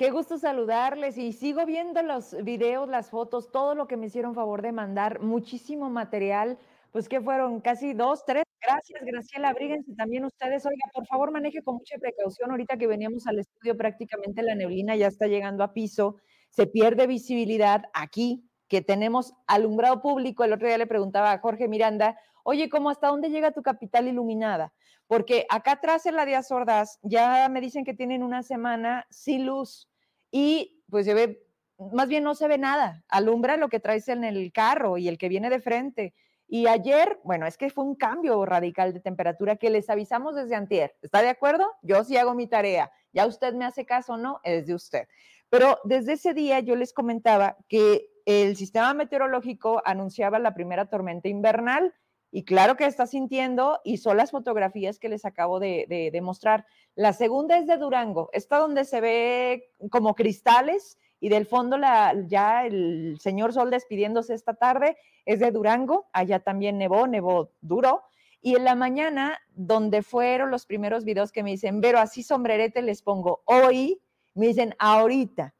Qué gusto saludarles y sigo viendo los videos, las fotos, todo lo que me hicieron favor de mandar, muchísimo material, pues que fueron casi dos, tres. Gracias, Graciela, abríguense también ustedes. Oiga, por favor, maneje con mucha precaución. Ahorita que veníamos al estudio, prácticamente la neblina ya está llegando a piso, se pierde visibilidad aquí, que tenemos alumbrado público. El otro día le preguntaba a Jorge Miranda, oye, ¿cómo hasta dónde llega tu capital iluminada? Porque acá atrás en la Díaz Sordas ya me dicen que tienen una semana sin luz y pues se ve, más bien no se ve nada, alumbra lo que traes en el carro y el que viene de frente. Y ayer, bueno, es que fue un cambio radical de temperatura que les avisamos desde antier. ¿Está de acuerdo? Yo sí hago mi tarea. Ya usted me hace caso o no, es de usted. Pero desde ese día yo les comentaba que el sistema meteorológico anunciaba la primera tormenta invernal y claro que está sintiendo y son las fotografías que les acabo de, de, mostrar. La segunda es de Durango, esta donde se ve como cristales y del fondo la, ya el señor Sol despidiéndose esta tarde es de Durango, allá también nevó, nevó duro. Y en la mañana, donde fueron los primeros videos que me dicen, pero así sombrerete les pongo hoy, me dicen ahorita.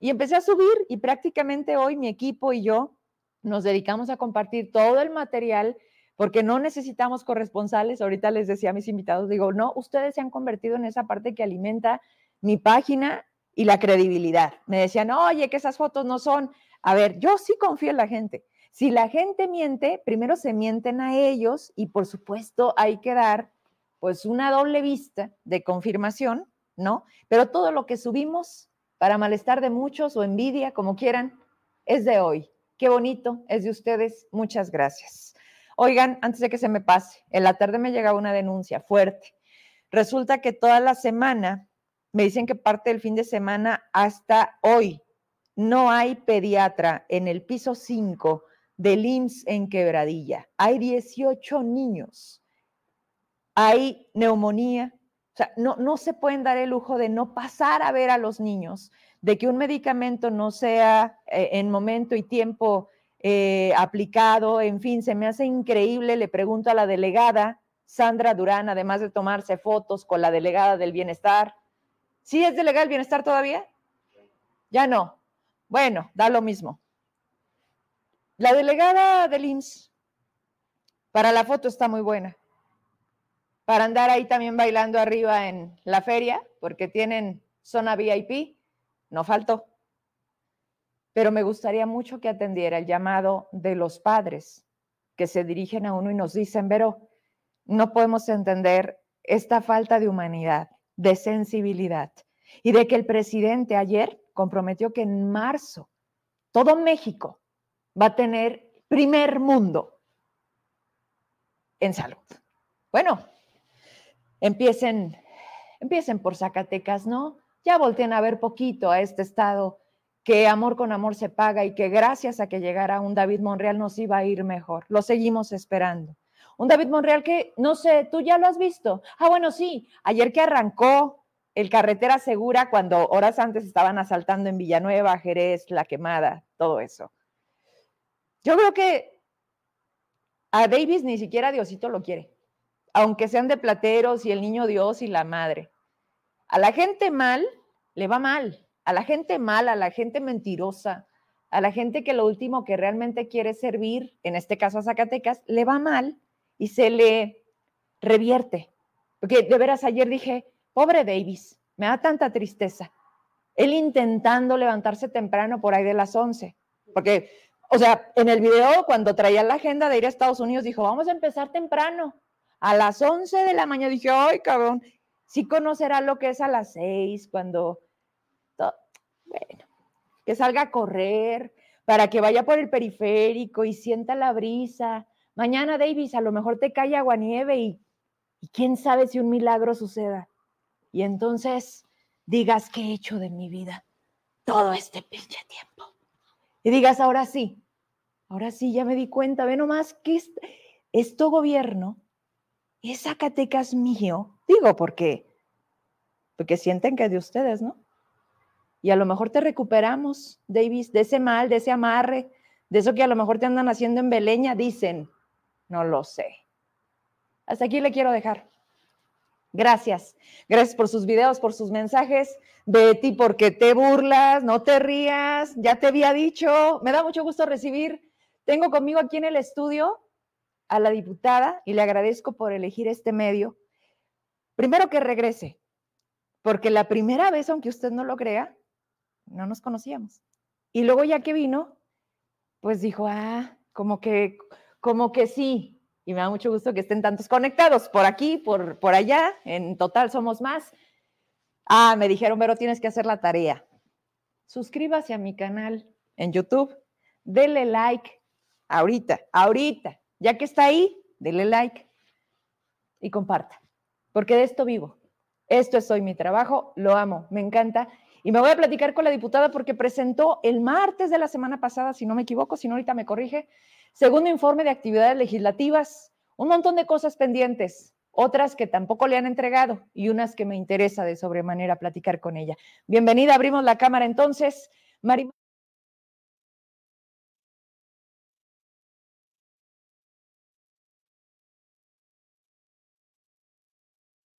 Y empecé a subir y prácticamente hoy mi equipo y yo nos dedicamos a compartir todo el material porque no necesitamos corresponsales. Ahorita les decía a mis invitados, digo, no, ustedes se han convertido en esa parte que alimenta mi página y la credibilidad. Me decían, oye, que esas fotos no son. A ver, yo sí confío en la gente. Si la gente miente, primero se mienten a ellos y por supuesto hay que dar pues una doble vista de confirmación, ¿no? Pero todo lo que subimos para malestar de muchos o envidia, como quieran, es de hoy. Qué bonito, es de ustedes. Muchas gracias. Oigan, antes de que se me pase, en la tarde me llegaba una denuncia fuerte. Resulta que toda la semana, me dicen que parte del fin de semana hasta hoy, no hay pediatra en el piso 5 del IMSS en Quebradilla. Hay 18 niños. Hay neumonía. O sea, no, no se pueden dar el lujo de no pasar a ver a los niños, de que un medicamento no sea eh, en momento y tiempo eh, aplicado, en fin, se me hace increíble. Le pregunto a la delegada Sandra Durán, además de tomarse fotos con la delegada del bienestar. ¿Sí es delegada del bienestar todavía? Ya no. Bueno, da lo mismo. La delegada del IMSS, para la foto está muy buena. Para andar ahí también bailando arriba en la feria, porque tienen zona VIP, no faltó pero me gustaría mucho que atendiera el llamado de los padres que se dirigen a uno y nos dicen, pero no podemos entender esta falta de humanidad, de sensibilidad, y de que el presidente ayer comprometió que en marzo todo México va a tener primer mundo en salud. Bueno, empiecen, empiecen por Zacatecas, ¿no? Ya volteen a ver poquito a este estado que amor con amor se paga y que gracias a que llegara un David Monreal nos iba a ir mejor. Lo seguimos esperando. Un David Monreal que, no sé, tú ya lo has visto. Ah, bueno, sí, ayer que arrancó el carretera segura cuando horas antes estaban asaltando en Villanueva, Jerez, La Quemada, todo eso. Yo creo que a Davis ni siquiera Diosito lo quiere, aunque sean de plateros y el niño Dios y la madre. A la gente mal le va mal a la gente mala, a la gente mentirosa, a la gente que lo último que realmente quiere servir, en este caso a Zacatecas, le va mal y se le revierte. Porque de veras ayer dije, pobre Davis, me da tanta tristeza. Él intentando levantarse temprano por ahí de las 11. Porque, o sea, en el video cuando traía la agenda de ir a Estados Unidos, dijo, vamos a empezar temprano. A las 11 de la mañana dije, ay, cabrón, sí conocerá lo que es a las 6, cuando bueno, que salga a correr, para que vaya por el periférico y sienta la brisa. Mañana, Davis, a lo mejor te cae agua nieve y, y quién sabe si un milagro suceda. Y entonces digas, ¿qué he hecho de mi vida? Todo este pinche tiempo. Y digas, ahora sí, ahora sí, ya me di cuenta, ve nomás que esto gobierno es mío. Digo, porque, porque sienten que es de ustedes, ¿no? Y a lo mejor te recuperamos, Davis, de ese mal, de ese amarre, de eso que a lo mejor te andan haciendo en Beleña, dicen, no lo sé. Hasta aquí le quiero dejar. Gracias. Gracias por sus videos, por sus mensajes. Betty, porque te burlas, no te rías, ya te había dicho. Me da mucho gusto recibir. Tengo conmigo aquí en el estudio a la diputada y le agradezco por elegir este medio. Primero que regrese, porque la primera vez, aunque usted no lo crea, no nos conocíamos. Y luego ya que vino, pues dijo, ah, como que, como que sí. Y me da mucho gusto que estén tantos conectados por aquí, por, por allá. En total somos más. Ah, me dijeron, pero tienes que hacer la tarea. Suscríbase a mi canal en YouTube, dele like ahorita, ahorita, ya que está ahí, dele like y comparta, porque de esto vivo. Esto es hoy mi trabajo, lo amo, me encanta. Y me voy a platicar con la diputada porque presentó el martes de la semana pasada, si no me equivoco, si no ahorita me corrige, segundo informe de actividades legislativas, un montón de cosas pendientes, otras que tampoco le han entregado y unas que me interesa de sobremanera platicar con ella. Bienvenida, abrimos la cámara entonces.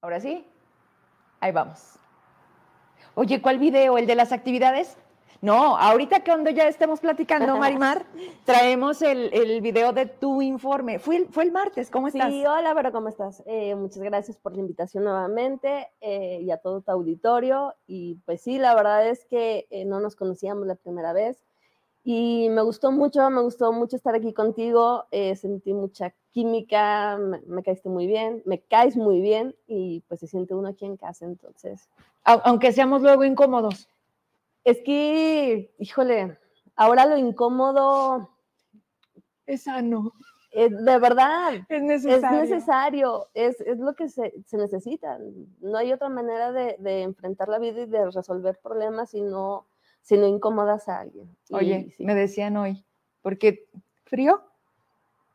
Ahora sí, ahí vamos. Oye, ¿cuál video? ¿El de las actividades? No, ahorita que cuando ya estemos platicando, Marimar, traemos el, el, video de tu informe. Fue el, fue el martes, ¿cómo estás? Sí, hola, pero ¿cómo estás? Eh, muchas gracias por la invitación nuevamente eh, y a todo tu auditorio. Y pues sí, la verdad es que eh, no nos conocíamos la primera vez y me gustó mucho, me gustó mucho estar aquí contigo. Eh, sentí mucha química, me, me, caíste muy bien, me caes muy bien y pues se siente uno aquí en casa, entonces. Aunque seamos luego incómodos. Es que, híjole, ahora lo incómodo es sano. Es, de verdad. Es necesario. Es necesario, es, es lo que se, se, necesita. No hay otra manera de, de, enfrentar la vida y de resolver problemas si no, si no incomodas a alguien. Oye, sí. me decían hoy, porque frío.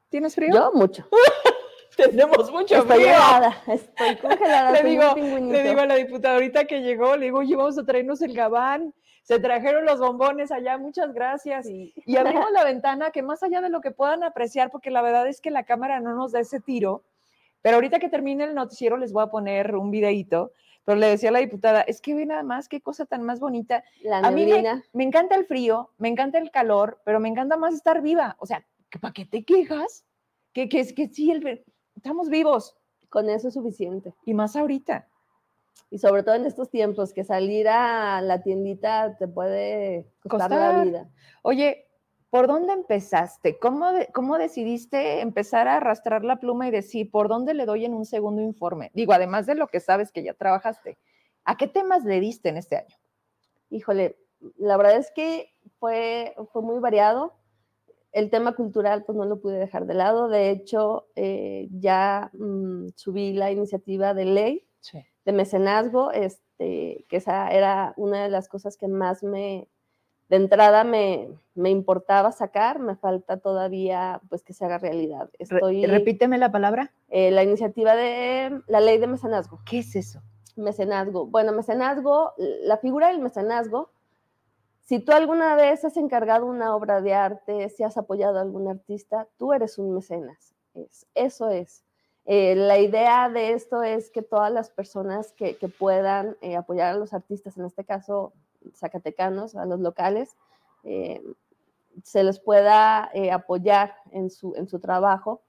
¿Tienes frío? Yo mucho. Tenemos mucho estoy frío. Helada, estoy congelada. le, digo, le digo a la diputada ahorita que llegó, le digo, oye, vamos a traernos el gabán se trajeron los bombones allá, muchas gracias. Sí. Y abrimos la ventana, que más allá de lo que puedan apreciar, porque la verdad es que la cámara no nos da ese tiro, pero ahorita que termine el noticiero les voy a poner un videíto, pero le decía a la diputada, es que ve nada más, qué cosa tan más bonita. La a mí me, me, encanta el frío, me encanta el calor, pero me encanta más estar viva. O sea, ¿para qué te quejas? Que, que, que sí, el, estamos vivos. Con eso es suficiente. Y más ahorita y sobre todo en estos tiempos, que salir a la tiendita te puede costar, costar. la vida. Oye, ¿por dónde empezaste? ¿Cómo, de, ¿Cómo decidiste empezar a arrastrar la pluma y decir, ¿por dónde le doy en un segundo informe? Digo, además de lo que sabes que ya trabajaste, ¿a qué temas le diste en este año? Híjole, la verdad es que fue, fue muy variado. El tema cultural, pues no lo pude dejar de lado. De hecho, eh, ya mmm, subí la iniciativa de ley sí de mecenazgo, este, que esa era una de las cosas que más me, de entrada me, me importaba sacar, me falta todavía pues que se haga realidad. Estoy, Repíteme la palabra. Eh, la iniciativa de la ley de mecenazgo. ¿Qué es eso? Mecenazgo. Bueno, mecenazgo, la figura del mecenazgo, si tú alguna vez has encargado una obra de arte, si has apoyado a algún artista, tú eres un mecenas. Es, eso es. Eh, la idea de esto es que todas las personas que, que puedan eh, apoyar a los artistas, en este caso zacatecanos, a los locales, eh, se les pueda eh, apoyar en su, en su trabajo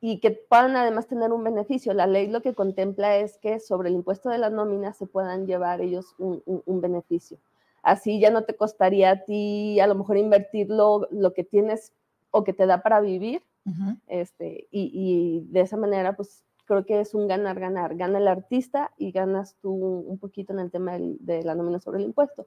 y que puedan además tener un beneficio. La ley lo que contempla es que sobre el impuesto de la nómina se puedan llevar ellos un, un, un beneficio. Así ya no te costaría a ti a lo mejor invertir lo, lo que tienes o que te da para vivir, Uh -huh. este, y, y, de esa manera, pues creo que es un ganar-ganar. Gana el artista y ganas tú un poquito en el tema del, de la nómina sobre el impuesto.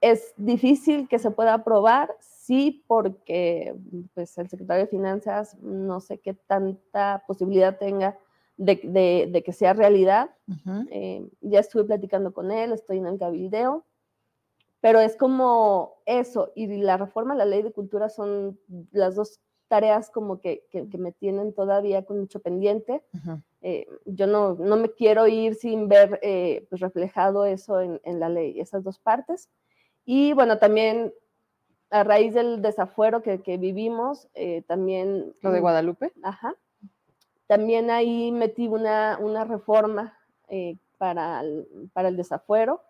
Es difícil que se pueda aprobar, sí, porque pues, el secretario de Finanzas no sé qué tanta posibilidad tenga de, de, de que sea realidad. Uh -huh. eh, ya estuve platicando con él, estoy en el cabildeo, pero es como eso, y la reforma a la ley de cultura son las dos tareas como que, que, que, me tienen todavía con mucho pendiente. Uh -huh. eh, yo no, no, me quiero ir sin ver eh, pues reflejado eso en, en, la ley, esas dos partes. Y bueno, también a raíz del desafuero que, que vivimos, eh, también... ¿Lo de Guadalupe? Ajá. También ahí metí una, una reforma eh, para, el, para el desafuero,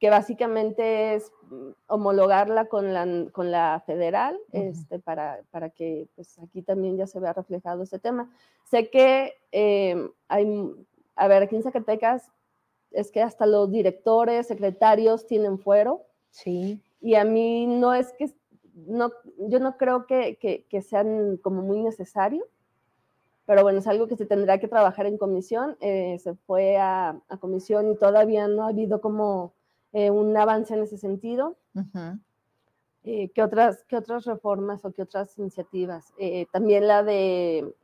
que básicamente es mm, homologarla con la, con la federal, este, para, para, que pues, aquí también ya se vea reflejado ese tema. Sé que eh, hay, a ver, aquí en Zacatecas es que hasta los directores, secretarios tienen fuero. Sí. Y a mí no es que, no, yo no creo que, que, que sean como muy necesario pero bueno, es algo que se tendrá que trabajar en comisión. Eh, se fue a, a, comisión y todavía no ha habido como eh, un avance en ese sentido. eh, ¿qué, otras, ¿Qué otras reformas o qué otras iniciativas? Eh, también la de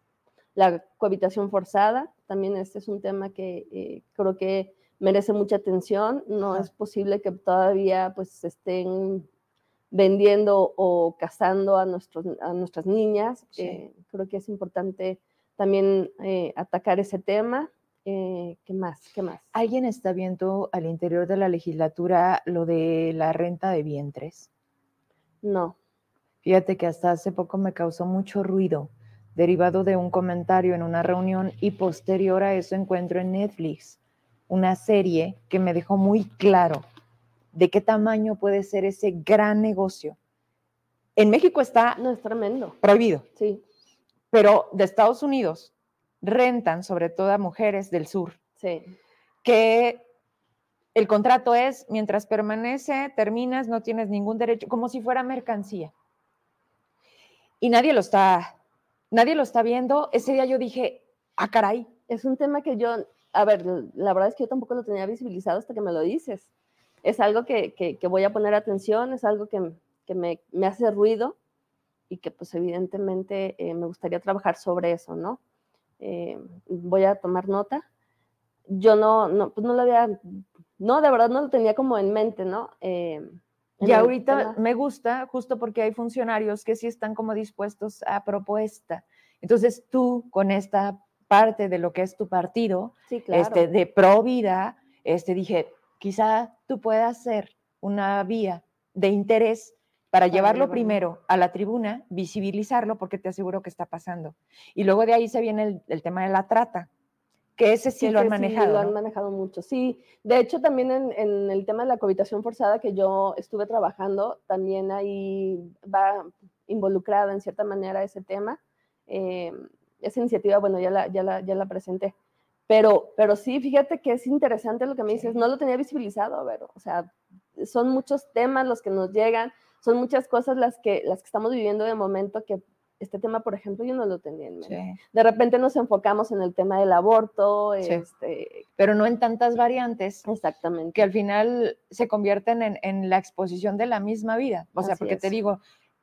la cohabitación forzada, también este es un tema que creo que merece mucha atención. No es posible que todavía pues estén vendiendo o casando a, nuestros, a nuestras niñas. Sí. Creo que es importante también atacar ese tema. Eh, ¿Qué más? ¿Qué más? ¿Alguien está viendo al interior de la legislatura lo de la renta de vientres? No. Fíjate que hasta hace poco me causó mucho ruido, derivado de un comentario en una reunión y posterior a eso encuentro en Netflix una serie que me dejó muy claro de qué tamaño puede ser ese gran negocio. En México está no, es tremendo. prohibido. Sí. Pero de Estados Unidos rentan sobre todo a mujeres del sur. Sí. Que el contrato es, mientras permanece, terminas, no tienes ningún derecho, como si fuera mercancía. Y nadie lo está, nadie lo está viendo. Ese día yo dije, ah, caray. Es un tema que yo, a ver, la verdad es que yo tampoco lo tenía visibilizado hasta que me lo dices. Es algo que, que, que voy a poner atención, es algo que, que me, me, hace ruido y que pues evidentemente eh, me gustaría trabajar sobre eso, ¿no? Eh, voy a tomar nota. Yo no, no, pues no lo había, no, de verdad no lo tenía como en mente, ¿no? Eh, y ahorita tema. me gusta justo porque hay funcionarios que sí están como dispuestos a propuesta. Entonces tú con esta parte de lo que es tu partido, sí, claro. este, de pro vida, este, dije, quizá tú puedas ser una vía de interés para llevarlo primero a la tribuna, visibilizarlo, porque te aseguro que está pasando. Y luego de ahí se viene el, el tema de la trata, que ese sí, lo han manejado. Sí, lo han manejado mucho, sí. De hecho, también en, en, el tema de la cohabitación forzada que yo estuve trabajando, también ahí va involucrada en cierta manera ese tema. Eh, esa iniciativa, bueno, ya la, ya la, ya la presenté. Pero, pero sí, fíjate que es interesante lo que me dices, no lo tenía visibilizado, a ver, o sea, son muchos temas los que nos llegan, son muchas cosas las que, las que estamos viviendo de momento que este tema, por ejemplo, yo no lo tenía en mente. Sí. De repente nos enfocamos en el tema del aborto, sí. este... pero no en tantas variantes. Exactamente. Que al final se convierten en, en la exposición de la misma vida. O sea, Así porque es. te digo,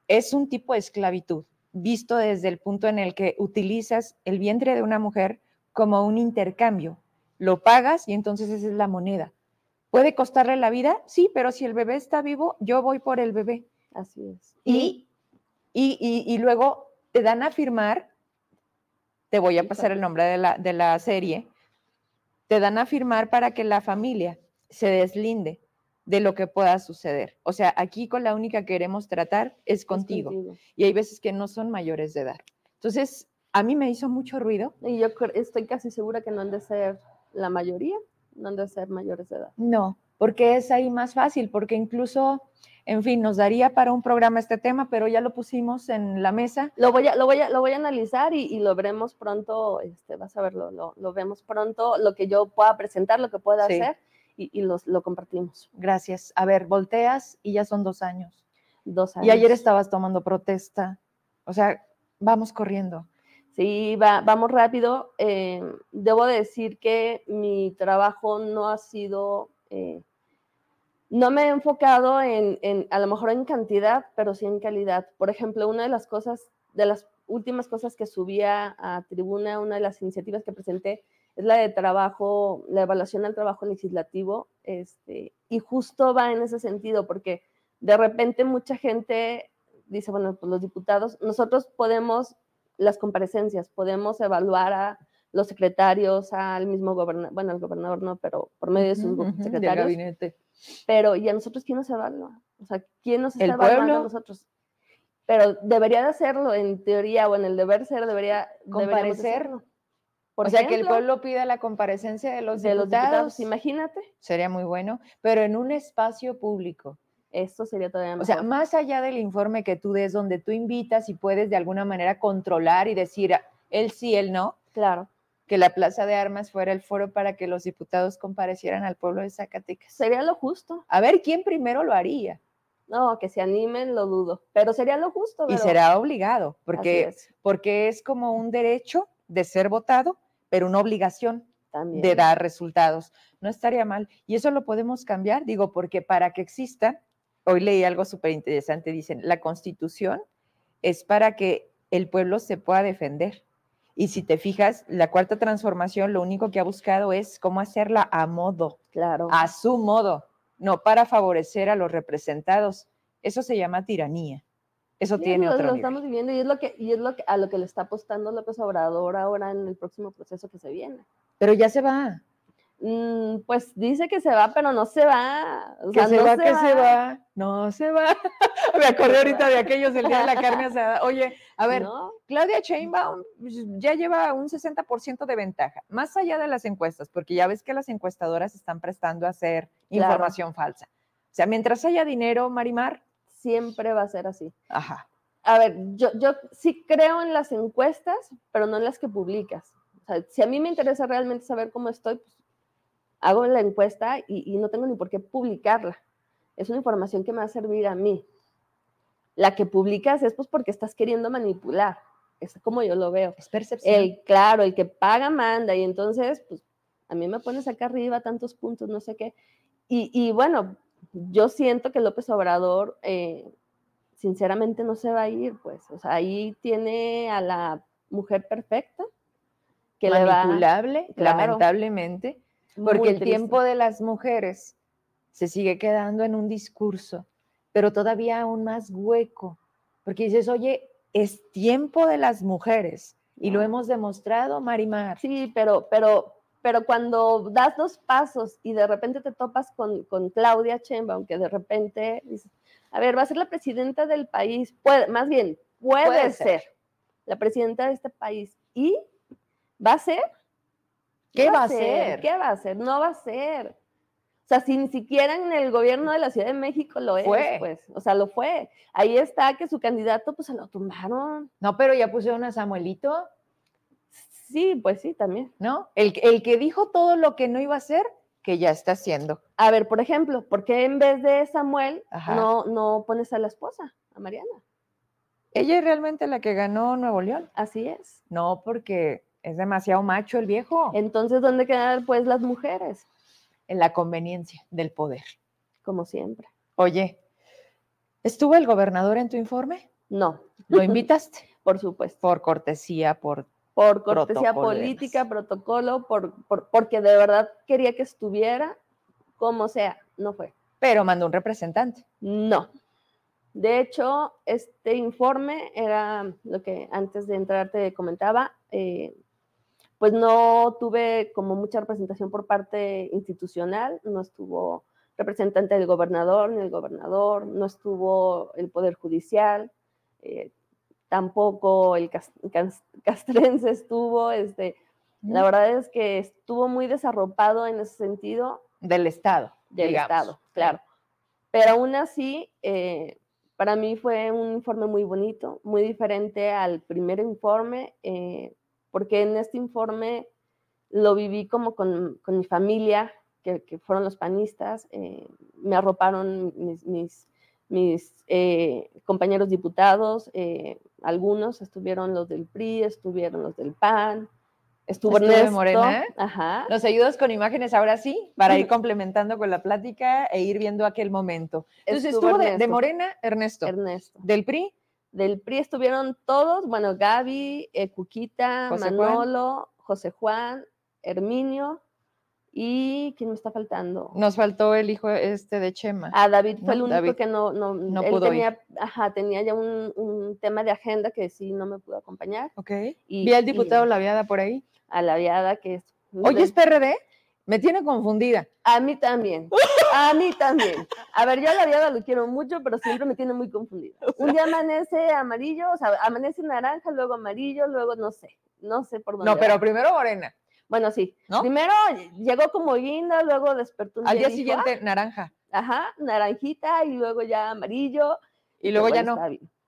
es un tipo de esclavitud, visto desde el punto en el que utilizas el vientre de una mujer como un intercambio. Lo pagas y entonces esa es la moneda. ¿Puede costarle la vida? Sí, pero si el bebé está vivo, yo voy por el bebé. Así es. Y, y, y, y luego te dan a firmar, te voy a pasar el nombre de la, de la serie, te dan a firmar para que la familia se deslinde de lo que pueda suceder. O sea, aquí con la única que queremos tratar es contigo. Es contigo. Y hay veces que no son mayores de edad. Entonces, a mí me hizo mucho ruido. Y yo estoy casi segura que no han de ser la mayoría, no han de ser mayores de edad. No, porque es ahí más fácil, porque incluso, en fin, nos daría para un programa este tema, pero ya lo pusimos en la mesa. Lo voy a, lo voy a, lo voy a analizar y, y lo veremos pronto, este, vas a verlo, lo, lo, vemos pronto, lo que yo pueda presentar, lo que pueda sí. hacer y, y los, lo compartimos. Gracias. A ver, volteas y ya son dos años. Dos años. Y ayer estabas tomando protesta. O sea, vamos corriendo. Sí, va, vamos rápido. Eh, debo decir que mi trabajo no ha sido, eh, no me he enfocado en, en, a lo mejor en cantidad, pero sí en calidad. Por ejemplo, una de las cosas, de las últimas cosas que subía a tribuna, una de las iniciativas que presenté es la de trabajo, la evaluación del trabajo legislativo, este, y justo va en ese sentido, porque de repente mucha gente dice, bueno, pues los diputados, nosotros podemos las comparecencias, podemos evaluar a los secretarios, al mismo gobernador, bueno, al gobernador no, pero por medio de sus uh -huh, secretarios. gabinete. Pero, ¿y a nosotros quién nos evalúa? O sea, ¿quién nos está ¿El evaluando pueblo? a nosotros? Pero debería de hacerlo, en teoría o en el deber ser, debería comparecer. Por o sea, que el pueblo pida la comparecencia de los de los diputados, imagínate, Sería muy bueno, pero en un espacio público. Esto sería todavía mejor. O sea, más allá del informe que tú des, donde tú invitas y puedes de alguna manera controlar y decir "Ah, él sí, él no, claro, que la Plaza de Armas fuera el foro para que los diputados comparecieran al pueblo de Zacatecas. sería lo justo. A ver quién primero lo haría. No, que se animen, lo dudo, pero sería lo justo. Y pero será obligado, porque, es, porque es como un derecho de ser votado, pero una obligación también. de dar resultados. No estaría mal. Y eso lo podemos cambiar, digo, porque para que exista, hoy leí algo súper interesante, dicen, la constitución es para que el pueblo se pueda defender. Y si te fijas, la cuarta transformación lo único que ha buscado es cómo hacerla a modo, Claro. a su modo, no para favorecer a los representados. Eso se llama tiranía. Eso Sí, tiene lo, otro lo nivel. estamos viviendo y es lo que y es lo que a lo que le está apostando López Obrador ahora en el próximo proceso que se viene. Pero ya se va. Mm, pues dice que se va, pero no se va. O Que sea, se no va, que se va. No se va. Me acordé se ahorita va. de aquellos del día de la carne asada. Oye, a ver, ¿no? Claudia Sheinbaum pues, ya lleva un 60% de ventaja, más allá de las encuestas, porque ya ves que las encuestadoras están prestando a hacer Claro. información falsa. O sea, mientras haya dinero, Marimar, Siempre va a ser así. ajá. A ver, yo, yo sí creo en las encuestas, pero no en las que publicas. O sea, si a mí me interesa realmente saber cómo estoy, pues hago la encuesta y, y no tengo ni por qué publicarla. Es una información que me va a servir a mí. La que publicas es pues porque estás queriendo manipular. Es como yo lo veo. Es percepción. El, claro, el que paga manda y entonces, pues, a mí me pones acá arriba tantos puntos, no sé qué. Y, y bueno, yo siento que López Obrador, eh, sinceramente, no se va a ir, pues. O sea, ahí tiene a la mujer perfecta que le va manipulable, claro. lamentablemente, porque muy el triste. tiempo de las mujeres se sigue quedando en un discurso, pero todavía aún más hueco, porque dices, oye, es tiempo de las mujeres y lo hemos demostrado, Marimar. Sí, pero, pero, pero cuando das dos pasos y de repente te topas con, con Claudia Sheinbaum, que de repente dices, a ver, va a ser la presidenta del país, puede, más bien, puede, Puede ser. ser. la presidenta de este país. ¿Y va a ser? ¿Qué va a ser? ¿Qué va a hacer? No va a ser. O sea, si ni siquiera en el gobierno de la Ciudad de México lo es, Fue. pues, o sea, lo fue. Ahí está que su candidato, pues, se lo tumbaron. No, pero ya pusieron a Samuelito, Sí, pues sí, también. ¿no? El, el que dijo todo lo que no iba a hacer, que ya está haciendo. A ver, por ejemplo, ¿por qué en vez de Samuel Ajá. no, no pones a la esposa, a Mariana? Ella es realmente la que ganó Nuevo León. Así es. No, porque es demasiado macho el viejo. Entonces, ¿dónde quedan pues las mujeres? en la conveniencia del poder. Como siempre. Oye, ¿estuvo el gobernador en tu informe? No, ¿Lo invitaste? por supuesto. por cortesía, por... Por cortesía política, protocolo, por, por- porque de verdad quería que estuviera como sea. No fue. Pero mandó un representante. No. De hecho, este informe era lo que antes de entrar te comentaba, eh, pues no tuve como mucha representación por parte institucional, no estuvo representante del gobernador ni el gobernador, no estuvo el Poder Judicial, eh, tampoco el cas- cas- castrense estuvo, este, la verdad es que estuvo muy desarropado en ese sentido, Del Estado. del digamos. Estado, claro. Pero aún así, eh, para mí fue un informe muy bonito, muy diferente al primer informe, eh, porque en este informe lo viví como con, con mi familia, que, que fueron los panistas, eh, me arroparon mis, mis, mis, eh, compañeros diputados, eh, algunos estuvieron los del PRI, estuvieron los del PAN, estuvo ¿Estuvo de Ernesto, Morena? ajá, ¿Nos ayudas con imágenes ahora sí? Para ir complementando con la plática e ir viendo aquel momento. Entonces, Estuvo estuvo de. Morena, Ernesto. Ernesto. Del PRI, Del PRI estuvieron todos, bueno, Gaby, eh, Cuquita, José Juan. Manolo, José Juan, Herminio y ¿quién me está faltando? nos faltó el hijo este de Chema. Ah, David fue No, el único David que no, no, no él pudo ir. tenía, ajá, tenía ya un, un tema de agenda que sí no me pudo acompañar. ok. Y, Vi al y diputado Laviada por ahí. a la viada que es. Oye, ¿es PRD? Me tiene confundida. a mí también. A mí también. A ver, yo a la diada lo quiero mucho, pero siempre me tiene muy confundida. Un día amanece amarillo, o sea, amanece naranja, luego amarillo, luego no sé, no sé por dónde. No, va. pero primero morena. Bueno, sí. ¿No? Primero llegó como guinda, luego despertó un Al día dijo, siguiente, naranja. Ajá, naranjita y luego ya amarillo. Y luego ya no.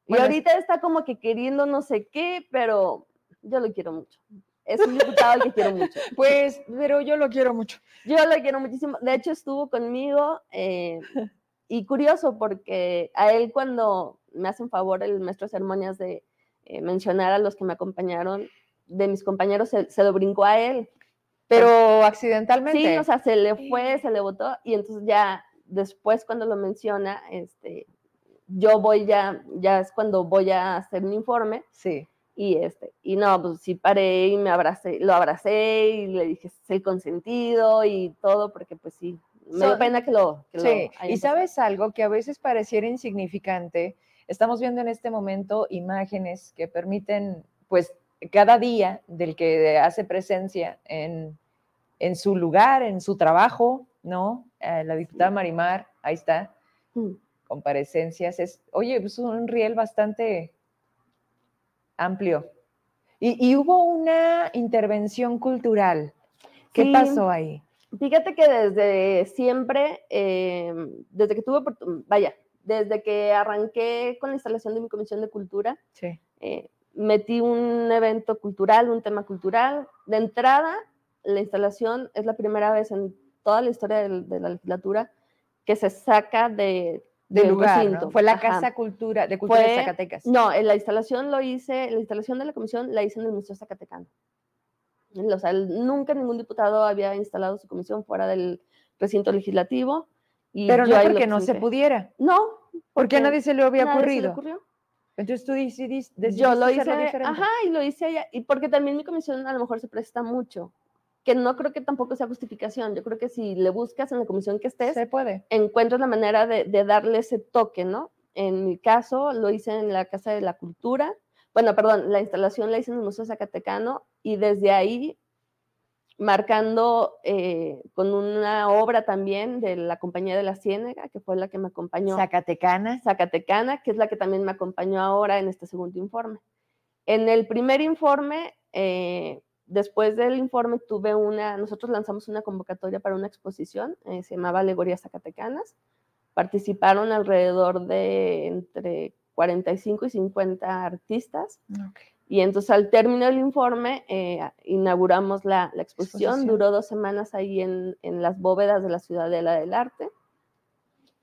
Y ahorita está como que queriendo no sé qué, pero yo lo quiero mucho. Es un diputado al que quiero mucho. Pues, pero yo lo quiero mucho. Yo lo quiero muchísimo. De hecho, estuvo conmigo eh, y curioso porque a él cuando me hacen favor el maestro de ceremonias de eh, mencionar a los que me acompañaron, de mis compañeros, se, se lo brincó a él. Pero accidentalmente. Sí, o sea, se le fue, se le votó y entonces ya después cuando lo menciona, este, yo voy ya, ya es cuando voy a hacer un informe sí. Y este, y no, pues sí paré y me abracé, lo abracé y le dije, sé consentido y todo, porque pues sí, me dio Son- pena que lo, que lo Sí, hayan y sabes algo que a veces pareciera insignificante. Estamos viendo en este momento imágenes que permiten, pues, cada día del que hace presencia en, en su lugar, en su trabajo, ¿no? Eh, la diputada Marimar, ahí está, Mm. comparecencias. Es, oye, es un riel bastante amplio. Y, y hubo una intervención cultural. ¿Qué Sí. pasó ahí? Fíjate que desde siempre, eh, desde que tuve, vaya, desde que arranqué con la instalación de mi comisión de cultura, Sí. eh, metí un evento cultural, un tema cultural. De entrada, la instalación es la primera vez en toda la historia del- de, la legislatura que se saca de, de del lugar, ¿no? Fue la Ajá. Casa Cultura, de Cultura de Zacatecas. No, en la instalación lo hice, la instalación de la comisión la hice en el Museo Zacatecano. O sea, nunca ningún diputado había instalado su comisión fuera del recinto legislativo. Y Pero no porque no se pudiera, No. porque a nadie se le había nadie se le ocurrido. ocurrió. Entonces tú decidis- decidiste, Yo lo hice, hacerlo diferente. ajá, y lo hice allá, y porque también mi comisión a lo mejor se presta mucho, que no creo que tampoco sea justificación, yo creo que si le buscas en la comisión que estés, Se puede. encuentras la manera de, de darle ese toque, ¿no? En mi caso lo hice en la Casa de la Cultura, bueno, perdón, la instalación la hice en el Museo Zacatecano, y desde ahí marcando eh, con una obra también de la Compañía de la Ciénega, que fue la que me acompañó. Zacatecana. Zacatecana, que es la que también me acompañó ahora en este segundo informe. En el primer informe, eh, después del informe tuve una, nosotros lanzamos una convocatoria para una exposición, eh, se llamaba Alegorías Zacatecanas. Participaron alrededor de entre 45 y 50 artistas. Y entonces al término del informe eh, inauguramos la, la exposición. Exposición. duró dos semanas ahí en, en las bóvedas de la Ciudadela del Arte.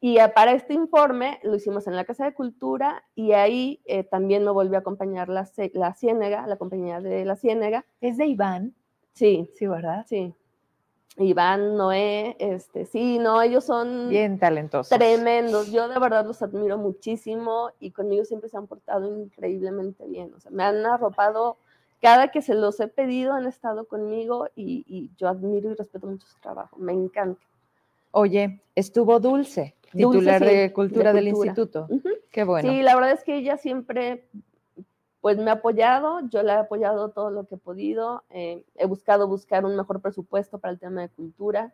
Y eh, para este informe lo hicimos en la Casa de Cultura y ahí eh, también me volvió a acompañar la, la Ciénega, la compañía de la Ciénega. Es de Iván, Sí, sí, ¿verdad? sí. Iván, Noé, este, sí, no, ellos son Bien talentosos. tremendos. Yo de verdad los admiro muchísimo y conmigo siempre se han portado increíblemente bien. O sea, me han arropado cada que se los he pedido, han estado conmigo y, y yo admiro y respeto mucho su trabajo. Me encanta. Oye, estuvo Dulce, Dulce, titular sí, de Cultura de del Cultura. Instituto. Ujú. Qué bueno. Sí, la verdad es que ella siempre pues me ha apoyado, yo la he apoyado todo lo que he podido, eh, he buscado buscar un mejor presupuesto para el tema de cultura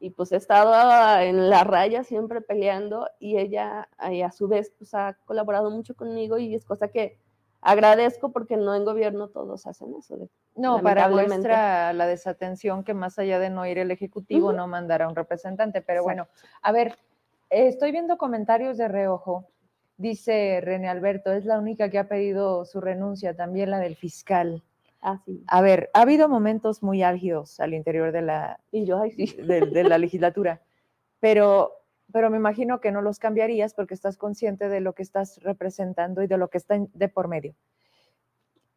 y pues he estado en la raya siempre peleando y ella eh, a su vez pues ha colaborado mucho conmigo y es cosa que agradezco porque no en gobierno todos hacen eso. de- No, para muestra la desatención que más allá de no ir el Ejecutivo, Ujú. no mandar a un representante. Pero Exacto. bueno, a ver, estoy viendo comentarios de reojo. Dice René Alberto, es la única que ha pedido su renuncia, también la del fiscal. Ah, sí. A ver, ha habido momentos muy álgidos al interior de la, Y yo, ay, sí. de, de la legislatura, pero, pero me imagino que no los cambiarías porque estás consciente de lo que estás representando y de lo que está de por medio.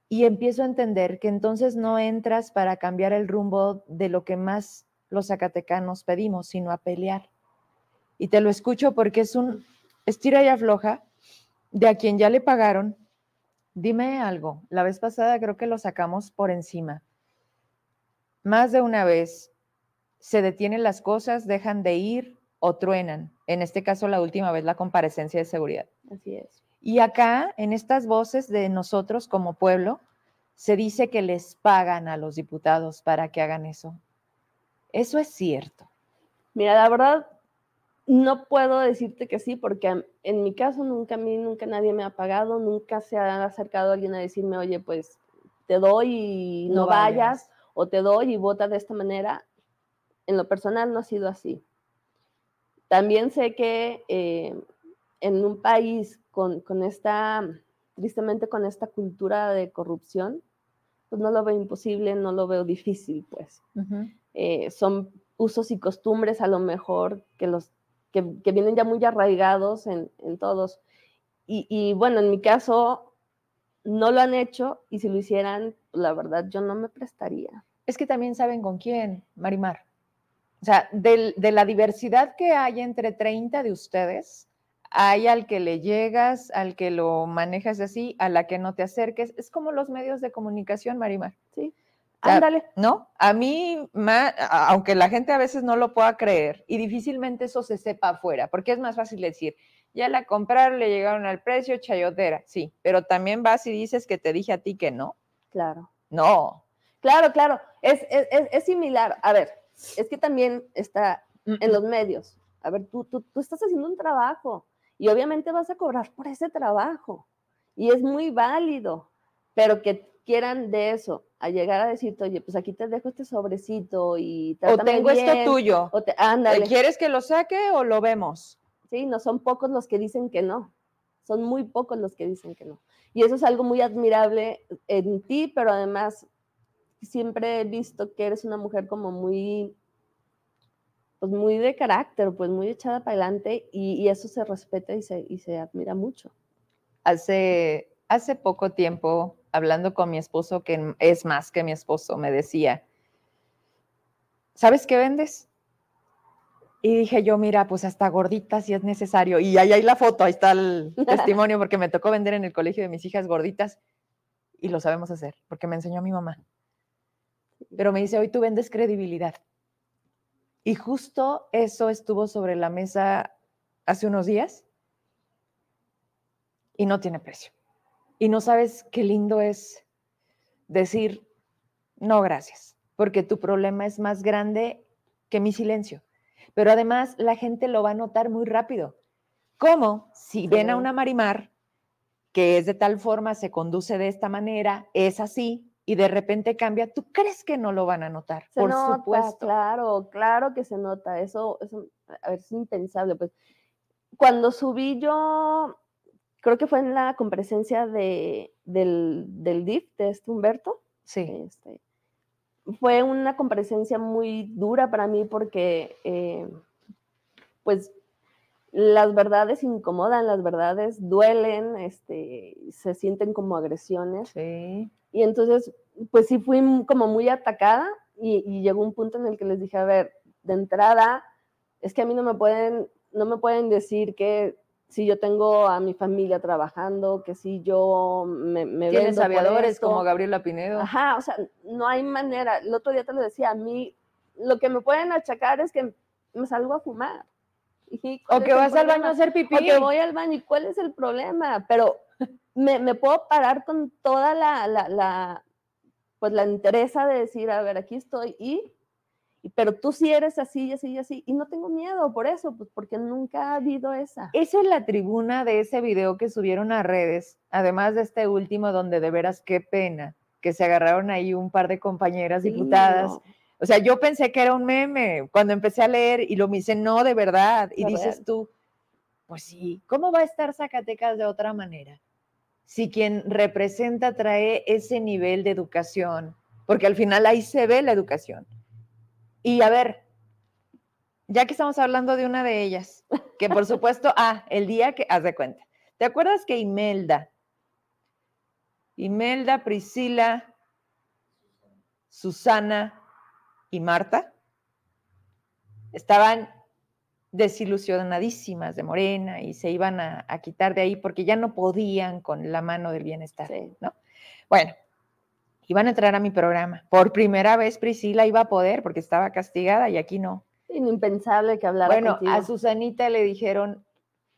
Y empiezo a entender que entonces no entras para cambiar el rumbo de lo que más los zacatecanos pedimos, sino a pelear. Y te lo escucho porque es un estira y afloja de a quien ya le pagaron. Dime algo, la vez pasada creo que lo sacamos por encima. Más de una vez se detienen las cosas, dejan de ir o truenan. En este caso, la última vez, la comparecencia de seguridad. Así es. Y acá, en estas voces de nosotros como pueblo, se dice que les pagan a los diputados para que hagan eso. Eso es cierto. Mira, la verdad, no puedo decirte que sí, porque en mi caso nunca a mí, nunca nadie me ha pagado, nunca se ha acercado alguien a decirme, oye, pues te doy y no, vayas. o te doy y vota de esta manera. En lo personal no ha sido así. También sé que eh, en un país con, esta, tristemente con esta cultura de corrupción, pues no lo veo imposible, no lo veo difícil, pues. Eh, son usos y costumbres a lo mejor que los que, vienen ya muy arraigados en, todos. Y, bueno, en mi caso no lo han hecho y si lo hicieran, la verdad yo no me prestaría. Es que también saben con quién, Marimar. O sea, de la diversidad que hay entre 30 de ustedes, hay al que le llegas, al que lo manejas así, a la que no te acerques. Es como los medios de comunicación, Marimar. Sí. Ándale. ¿No? A mí, aunque la gente a veces no lo pueda creer y difícilmente eso se sepa afuera, porque es más fácil decir, ya la compraron, le llegaron al precio, chayotera, sí, pero también vas y dices que te dije a ti que no. Claro. No. Claro, claro, es, es, es similar. A ver, es que también está en los medios. A ver, tú, tú, tú estás haciendo un trabajo y obviamente vas a cobrar por ese trabajo y es muy válido, pero que quieran de eso, a llegar a decirte, oye, pues aquí te dejo este sobrecito y O tengo esto tuyo. O te, ándale. ¿Quieres que lo saque o lo vemos? Sí, no son pocos los que dicen que no. Son muy pocos los que dicen que no. Y eso es algo muy admirable en ti, pero además siempre he visto que eres una mujer como muy, pues muy de carácter, pues muy echada para adelante y, eso se respeta y se, y se admira mucho. Hace, hace poco tiempo hablando con mi esposo, que es más que mi esposo, me decía, ¿sabes qué vendes? Y dije yo, mira, pues hasta gordita si es necesario. Y ahí hay la foto, ahí está el testimonio, porque me tocó vender en el colegio de mis hijas gorditas y lo sabemos hacer, porque me enseñó mi mamá. Pero me dice, hoy tú vendes credibilidad. Y justo eso estuvo sobre la mesa hace unos días y no tiene precio y no sabes qué lindo es decir, no, gracias, porque tu problema es más grande que mi silencio. Pero además la gente lo va a notar muy rápido. ¿Cómo? Si ven a una Marimar que es de tal forma, se conduce de esta manera, es así, y de repente cambia, ¿tú crees que no lo van a notar? Se Por nota, supuesto. Claro, claro que se nota. Eso, eso es impensable. Pues cuando subí yo creo que fue en la comparecencia de, del, del DIF, de este Humberto. Sí. Este, fue una comparecencia muy dura para mí porque, eh, pues, las verdades incomodan, las verdades duelen, este, se sienten como agresiones. Sí. Y entonces, pues sí fui como muy atacada y, y, llegó un punto en el que les dije, a ver, de entrada, es que a mí no me pueden, no me pueden decir que si yo tengo a mi familia trabajando, que si yo me, me Tienes aviadores como Gabriela Pinedo. Ajá, o sea, no hay manera. El otro día te lo decía, a mí lo que me pueden achacar es que me salgo a fumar. o que vas al baño a hacer pipí. O que voy al baño. ¿Y cuál es el problema? Pero me, me puedo parar con toda la, la, la, pues la interesa de decir, a ver, aquí estoy y pero tú sí eres así y así y así, y no tengo miedo por eso, pues porque nunca ha habido esa. Esa es la tribuna de ese video que subieron a redes, además de este último donde de veras qué pena que se agarraron ahí un par de compañeras diputadas. O sea, yo pensé que era un meme cuando empecé a leer y lo me dice, no, de verdad. Y dices tú, pues sí, ¿cómo va a estar Zacatecas de otra manera? Si quien representa trae ese nivel de educación, porque al final ahí se ve la educación y a ver, ya que estamos hablando de una de ellas, que por supuesto, ah, el día que, haz de cuenta, ¿te acuerdas que Imelda, Imelda, Priscila, Susana y Marta estaban desilusionadísimas de Morena y se iban a, quitar de ahí porque ya no podían con la mano del bienestar, ¿no? Bueno, iban a entrar a mi programa. Por primera vez Priscila iba a poder porque estaba castigada y aquí no. Impensable que hablara Bueno, a Susanita le dijeron,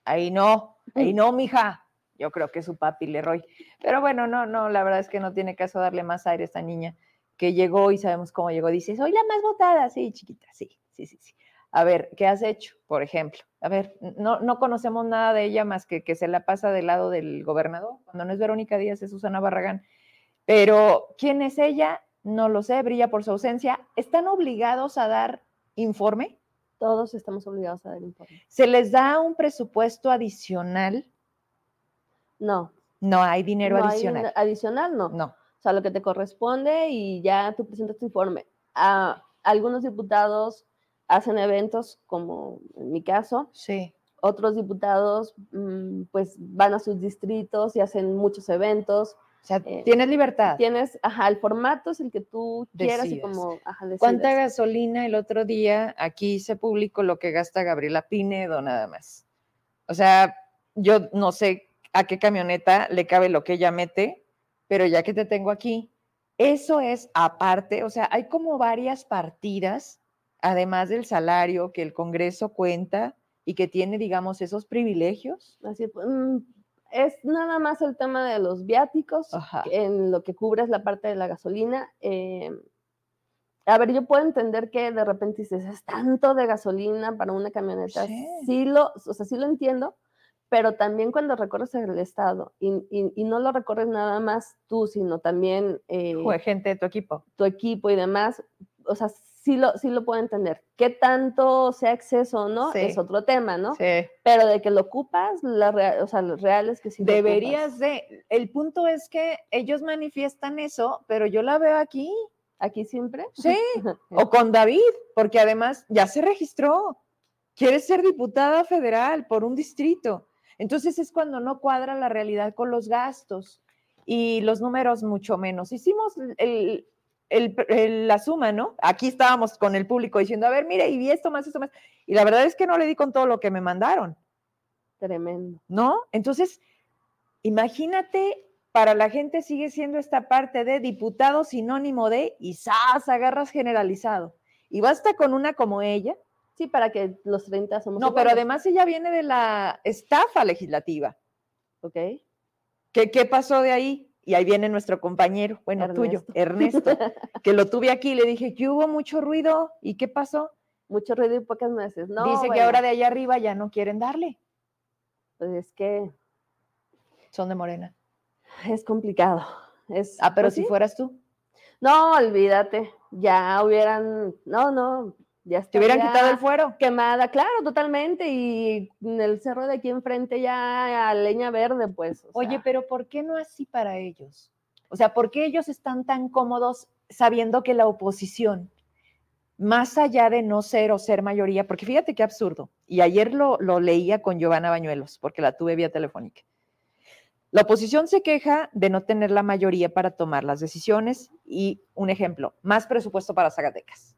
ahí no, ahí no, mija. Yo creo que su papi le roy. Pero bueno, no, no, la verdad es que no tiene caso darle más aire a esta niña que llegó y sabemos cómo llegó. Dice, soy la más votada. Sí, chiquita, sí, sí, sí, sí. A ver, ¿qué has hecho, por ejemplo? A ver, no, no conocemos nada de ella más que que se la pasa del lado del gobernador. Cuando no es Verónica Díaz, es Susana Barragán. Pero, ¿quién es ella? No lo sé, brilla por su ausencia. ¿Están obligados a dar informe? Todos estamos obligados a dar informe. ¿Se les da un presupuesto adicional? No. No hay dinero no adicional. adicional, no. No. O sea, lo que te corresponde y ya tú presentas tu informe. A algunos diputados hacen eventos, como en mi caso, Sí. otros diputados mm, pues van a sus distritos y hacen muchos eventos. O sea, Eh, tienes libertad. Tienes, ajá, el formato es el que tú quieras y como, ajá, ¿Cuánta decides. gasolina el otro día? Aquí se publicó lo que gasta Gabriela Pinedo nada más. O sea, yo no sé a qué camioneta le cabe lo que ella mete, pero ya que te tengo aquí, eso es aparte, o sea, hay como varias partidas, además del salario que el Congreso cuenta y que tiene, digamos, esos privilegios. Así, pues, mm, es nada más el tema de los viáticos, Ajá. en lo que cubre es la parte de la gasolina. eh, a ver, yo puedo entender que de repente dices, es tanto de gasolina para una camioneta. Sí. Sí, lo, o sea, sí lo entiendo, pero también cuando recorres el estado y, y- y no lo recorres nada más tú, sino también eh, Gente de tu equipo. tu equipo y demás, o sea, sí lo, sí lo puedo entender. ¿Qué tanto sea exceso o no? Sí. Es otro tema, ¿no? Sí. Pero de que lo ocupas, la rea- o sea, lo real es que sí lo ocupas. Deberías de. El punto es que ellos manifiestan eso, pero yo la veo aquí. Aquí siempre. Sí, o con David, porque además ya se registró. Quiere ser diputada federal por un distrito. Entonces es cuando no cuadra la realidad con los gastos y los números mucho menos. Hicimos el, el- el- la suma, ¿no? Aquí estábamos con el público diciendo, a ver, mire, y vi esto más, esto más. Y la verdad es que no le di con todo lo que me mandaron. Tremendo. ¿no? Entonces, imagínate, para la gente sigue siendo esta parte de diputado sinónimo de y ¡zas! agarras generalizado. Y basta con una como ella. Sí, para que los 30 somos No, pero además ella viene de la estafa legislativa. ¿Ok? ¿Qué, qué pasó de ahí? Y ahí viene nuestro compañero, bueno, tuyo, Ernesto, que lo tuve aquí y le dije que hubo mucho ruido. ¿Y qué pasó? Mucho ruido y pocas nueces. No, Dice que ahora de allá arriba ya no quieren darle. Pues es que Son de Morena. es complicado. Es, Ah, pero pues si sí. fueras tú, No, olvídate. Ya hubieran. No, no. Ya te hubieran quitado el fuero. Quemada, claro, totalmente. Y en el cerro de aquí enfrente ya a leña verde, pues. o Oye, sea, pero ¿por qué no así para ellos? O sea, ¿por qué ellos están tan cómodos sabiendo que la oposición, más allá de no ser o ser mayoría, porque fíjate qué absurdo, y ayer lo, lo leía con Giovanna Bañuelos, porque la tuve vía telefónica. La oposición se queja de no tener la mayoría para tomar las decisiones y un ejemplo, más presupuesto para Zacatecas.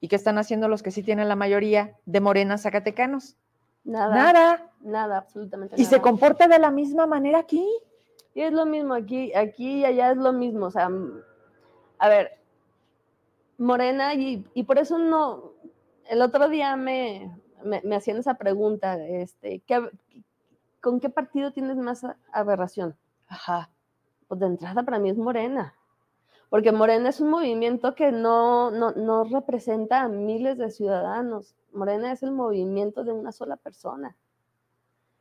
¿Y qué están haciendo los que sí tienen la mayoría de Morena Zacatecanos? Nada, Nada. nada, absolutamente Y nada. se comporta de la misma manera aquí. Y es lo mismo aquí, aquí y allá es lo mismo. O sea, a ver, Morena, y, y por eso no, el otro día me, me, me hacían esa pregunta, este, ¿qué- ¿con qué partido tienes más aberración? Ajá. Pues de entrada para mí es Morena, porque Morena es un movimiento que no, no, no representa a miles de ciudadanos. Morena es el movimiento de una sola persona,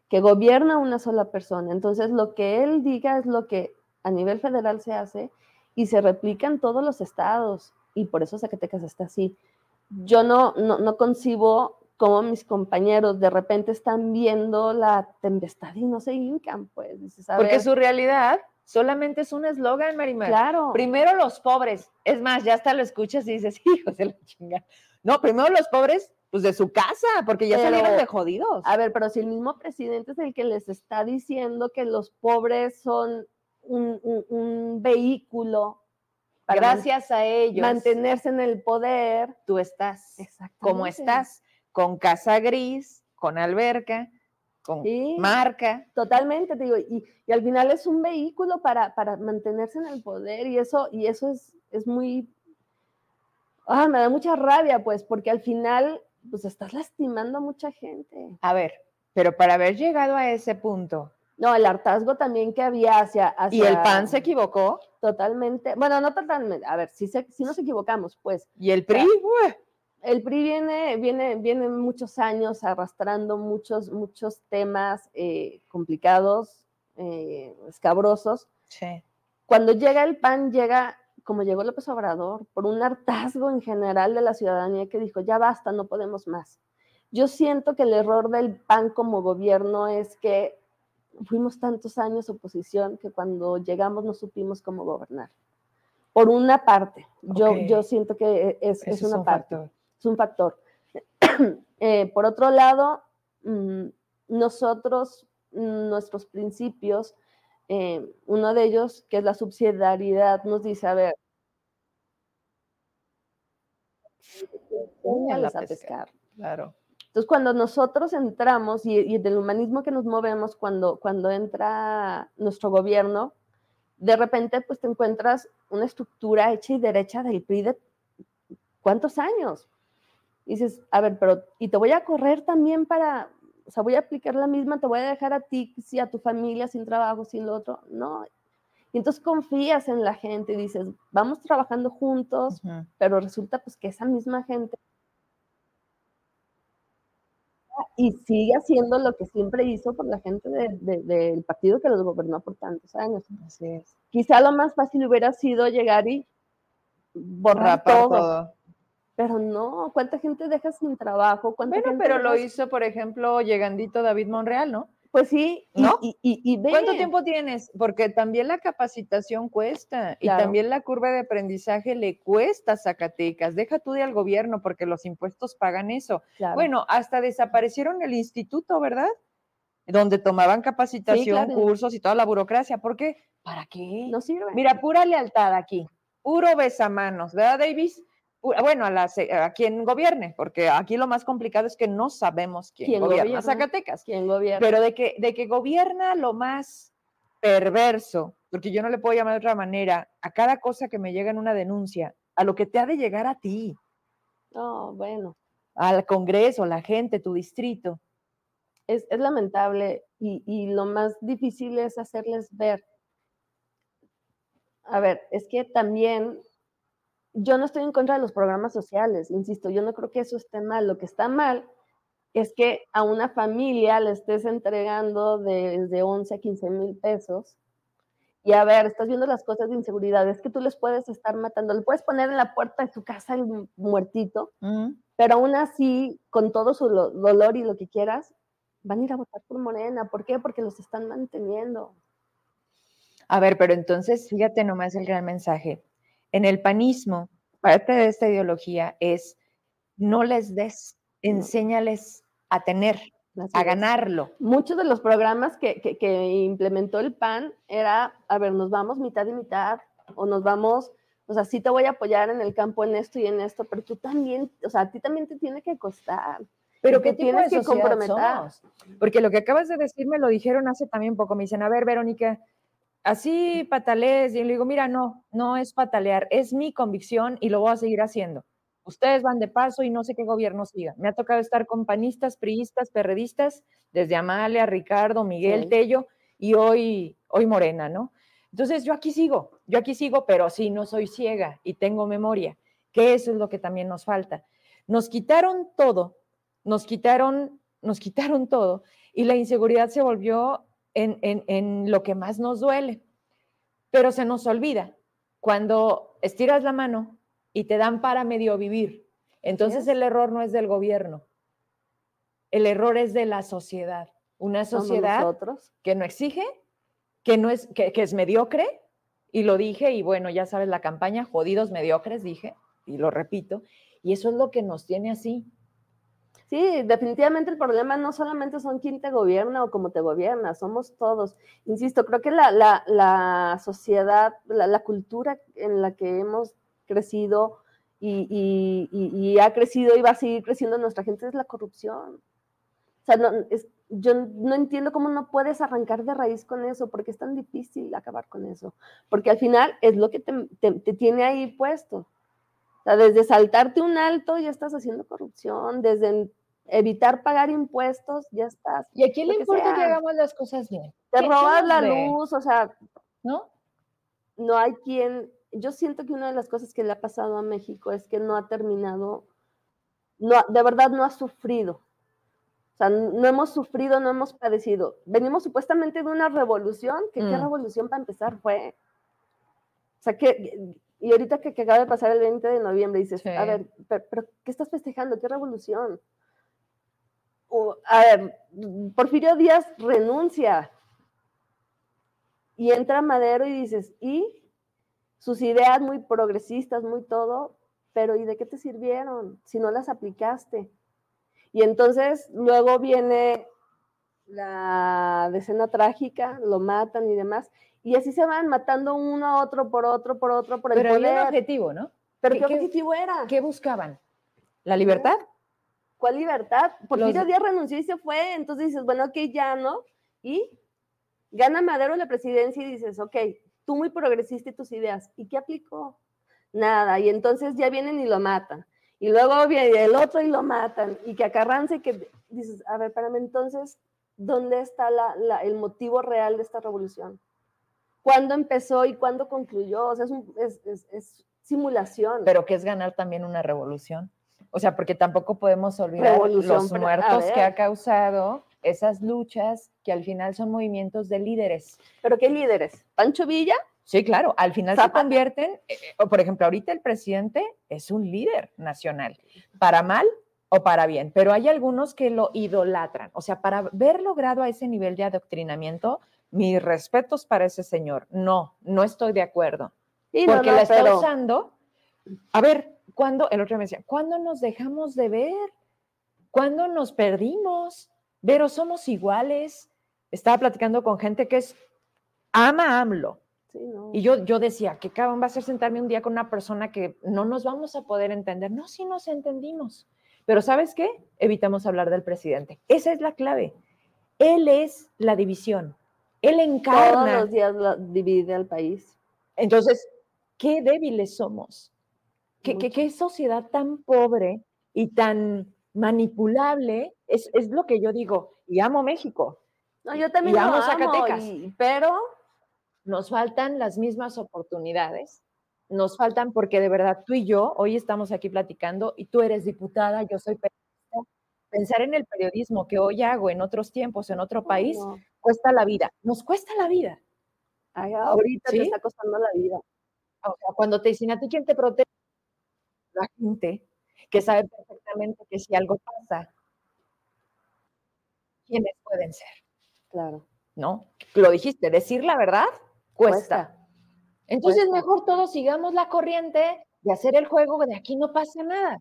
que gobierna una sola persona. Entonces, lo que él diga es lo que a nivel federal se hace y se replica en todos los estados. Y por eso Zacatecas está así. Yo no, no, no concibo cómo mis compañeros de repente están viendo la tempestad y no se hincan, pues. Dices, Porque su realidad solamente es un eslogan, Marimar. claro. Primero los pobres. Es más, ya hasta lo escuchas y dices, hijos de la chingada. No, primero los pobres, pues de su casa, porque ya Pero- salieron de jodidos. A ver, pero si el mismo presidente es el que les está diciendo que los pobres son un, un- un vehículo para Gracias a ellos, mantenerse en el poder. tú estás como estás, con casa gris, con alberca, con Sí. marca. Totalmente, te digo, y, y al final es un vehículo para, para mantenerse en el poder y eso, y eso es, es muy, ah, me da mucha rabia, pues, porque al final, pues, estás lastimando a mucha gente. A ver, pero para haber llegado a ese punto, No, el hartazgo también que había hacia... y el PAN se equivocó, Totalmente, bueno, no totalmente, a ver, si, se, si nos equivocamos, pues, y el PRI, el PRI viene, viene, viene muchos años arrastrando muchos, muchos temas eh, complicados, eh, escabrosos. Sí. Cuando llega el PAN, llega como llegó López Obrador, por un hartazgo en general de la ciudadanía que dijo, ya basta, no podemos más. Yo siento que el error del PAN como gobierno es que fuimos tantos años oposición que cuando llegamos no supimos cómo gobernar. Por una parte, yo, yo siento que es, es una parte, es un factor. Eh, por otro lado, mm, nosotros, nuestros principios, eh, uno de ellos, que es la subsidiariedad, nos dice, a ver, a pescar. Claro. Entonces, cuando nosotros entramos y, y, del humanismo que nos movemos, cuando, cuando entra nuestro gobierno, de repente pues te encuentras una estructura hecha y derecha del PRI de cuántos años. Y dices, a ver, pero, y te voy a correr también para, o sea, voy a aplicar la misma, te voy a dejar a ti, sí, a tu familia sin trabajo, sin lo otro. No. Y entonces confías en la gente y dices, vamos trabajando juntos, pero resulta pues que esa misma gente y sigue haciendo lo que siempre hizo por la gente del partido que los gobernó por tantos años. Así es. Quizá lo más fácil hubiera sido llegar y borrar todo. Pero no, ¿cuánta gente deja sin trabajo? bueno, pero lo hizo, por ejemplo, llegandito David Monreal, ¿no? Pues sí, ¿no? Y, ¿Cuánto tiempo tienes? Porque también la capacitación cuesta y también la curva de aprendizaje le cuesta a Zacatecas. Deja tú de al gobierno porque los impuestos pagan eso. Bueno, hasta desaparecieron el instituto, ¿verdad? Donde tomaban capacitación, cursos y toda la burocracia. ¿Por qué? ¿Para qué? No sirve. Mira, pura lealtad aquí, puro besamanos, ¿verdad, Davis? Bueno, a, a, quien gobierne, porque aquí lo más complicado es que no sabemos quién, gobierna, Zacatecas. ¿Quién gobierna? Pero de que, de que gobierna lo más perverso, porque yo no le puedo llamar de otra manera, a cada cosa que me llega en una denuncia, a lo que te ha de llegar a ti. Oh, bueno. Al Congreso, la gente, tu distrito. Es, es lamentable y, y lo más difícil es hacerles ver. A ver, es que también yo no estoy en contra de los programas sociales, insisto, yo no creo que eso esté mal. Lo que está mal es que a una familia le estés entregando desde 11 a 15 mil pesos. Y a ver, estás viendo las cosas de inseguridad, es que tú les puedes estar matando, le puedes poner en la puerta de tu casa el muertito, pero aún así, con todo su dolor y lo que quieras, van a ir a votar por Morena. ¿Por qué? Porque los están manteniendo. A ver, pero entonces, fíjate nomás el gran mensaje en el panismo, parte de esta ideología es no les des, enséñales a tener, a ganarlo. Muchos de los programas que, que, implementó el PAN era, a ver, nos vamos mitad y mitad, o nos vamos, o sea, sí te voy a apoyar en el campo en esto y en esto, pero tú también, o sea, a ti también te tiene que costar. Pero ¿qué tienes que comprometer? Porque lo que acabas de decir me lo dijeron hace también poco. Me dicen, a ver, Verónica, así patalees. Y le digo, mira, no, no es patalear, es mi convicción y lo voy a seguir haciendo. Ustedes van de paso y no sé qué gobierno siga. Me ha tocado estar con panistas, priistas, perredistas, desde Amalia, Ricardo, Miguel, Tello y hoy, hoy Morena, ¿no? Entonces yo aquí sigo, yo aquí sigo, pero sí, no soy ciega y tengo memoria, que eso es lo que también nos falta. Nos quitaron todo, nos quitaron, nos quitaron todo y la inseguridad se volvió en, lo que más nos duele. Pero se nos olvida cuando estiras la mano y te dan para medio vivir. Entonces el error no es del gobierno, el error es de la sociedad. Una sociedad que no exige, que, no es, que, que es mediocre, y lo dije, y bueno, ya sabes la campaña, jodidos mediocres, dije, y lo repito, y eso es lo que nos tiene así, Sí, definitivamente el problema no solamente son quién te gobierna o cómo te gobierna, somos todos. Insisto, creo que la, la, la sociedad, la, cultura en la que hemos crecido y, y, y, ha crecido y va a seguir creciendo nuestra gente es la corrupción. O sea, no, es, yo no entiendo cómo no puedes arrancar de raíz con eso, porque es tan difícil acabar con eso, porque al final es lo que te, te, te tiene ahí puesto. O sea, desde saltarte un alto ya estás haciendo corrupción, desde evitar pagar impuestos, ya estás. ¿Y a quién le importa que hagamos las cosas bien? Te robas la luz, o sea, ¿no? No hay quien, yo siento que una de las cosas que le ha pasado a México es que no ha terminado no, de verdad no ha sufrido. O sea, no hemos sufrido, no hemos padecido. Venimos supuestamente de una revolución, que qué Mm. revolución para empezar fue. O sea, que, y ahorita que, que acaba de pasar el 20 de noviembre, dices, Sí. a ver, pero, pero, ¿qué estás festejando? ¿Qué revolución? Porfirio Díaz renuncia y entra Madero y dices, ¿y? Sus ideas muy progresistas, muy todo, pero ¿y de qué te sirvieron si no las aplicaste? Y entonces luego viene la decena trágica, lo matan y demás, y así se van matando uno a otro por otro, por otro, por el Pero había un poder. objetivo, ¿no? ¿Pero ¿qué- qué, qué- objetivo era? ¿Qué buscaban? ¿La libertad? ¿Cuál libertad? Porfirio Los- Díaz renunció y se fue, entonces dices, bueno, ok, ya, ¿no? Y gana Madero la presidencia y dices, ok, tú muy progresista y tus ideas, ¿y qué aplicó? Nada, y entonces ya vienen y lo matan. Y luego viene el otro y lo matan, y que a Carranza y que dices, a ver, espérame, entonces, ¿dónde está la- la- el motivo real de esta revolución? ¿Cuándo empezó y cuándo concluyó? O sea, es, un- es- es- es simulación. Pero que es ganar también una revolución. O sea, porque tampoco podemos olvidar Revolución, los muertos que ha causado esas luchas que al final son movimientos de líderes. ¿Pero qué líderes? ¿Pancho Villa? Sí, claro, al final se convierten, eh, eh, o por ejemplo, ahorita el presidente es un líder nacional, para mal o para bien, pero hay algunos que lo idolatran. O sea, para haber logrado a ese nivel de adoctrinamiento, mis respetos para ese señor. No, no estoy de acuerdo. Sí, no, porque no, la está pero- usando. A ver, ¿cuándo? El otro día me decía, ¿cuándo nos dejamos de ver? ¿Cuándo nos perdimos? Pero somos iguales. Estaba platicando con gente que es ama AMLO. Sí, no. Y yo, yo decía, ¿qué cabrón va a ser sentarme un día con una persona que no nos vamos a poder entender? No, sí nos entendimos. Pero ¿sabes qué? Evitamos hablar del presidente. Esa es la clave. Él es la división. Él Todos encarna. los días divide al país. Entonces, qué débiles somos. ¿Qué, qué, sociedad tan pobre y tan manipulable? Es, es lo que yo digo. Y amo México. No, yo también Y lo amo Zacatecas. y- pero nos faltan las mismas oportunidades, nos faltan porque de verdad tú y yo hoy estamos aquí platicando y tú eres diputada, yo soy periodista. Pensar en el periodismo que hoy hago en otros tiempos, en otro país, no, cuesta la vida. Nos cuesta la vida. ay, ahorita ¿Sí? te está costando la vida. O sea, cuando te dicen a ti quién te protege, la gente que sabe perfectamente que si algo pasa, ¿quiénes pueden ser? Claro. ¿No? Lo dijiste, decir la verdad cuesta. Entonces, Cuesta. mejor todos sigamos la corriente de hacer el juego de aquí no pasa nada.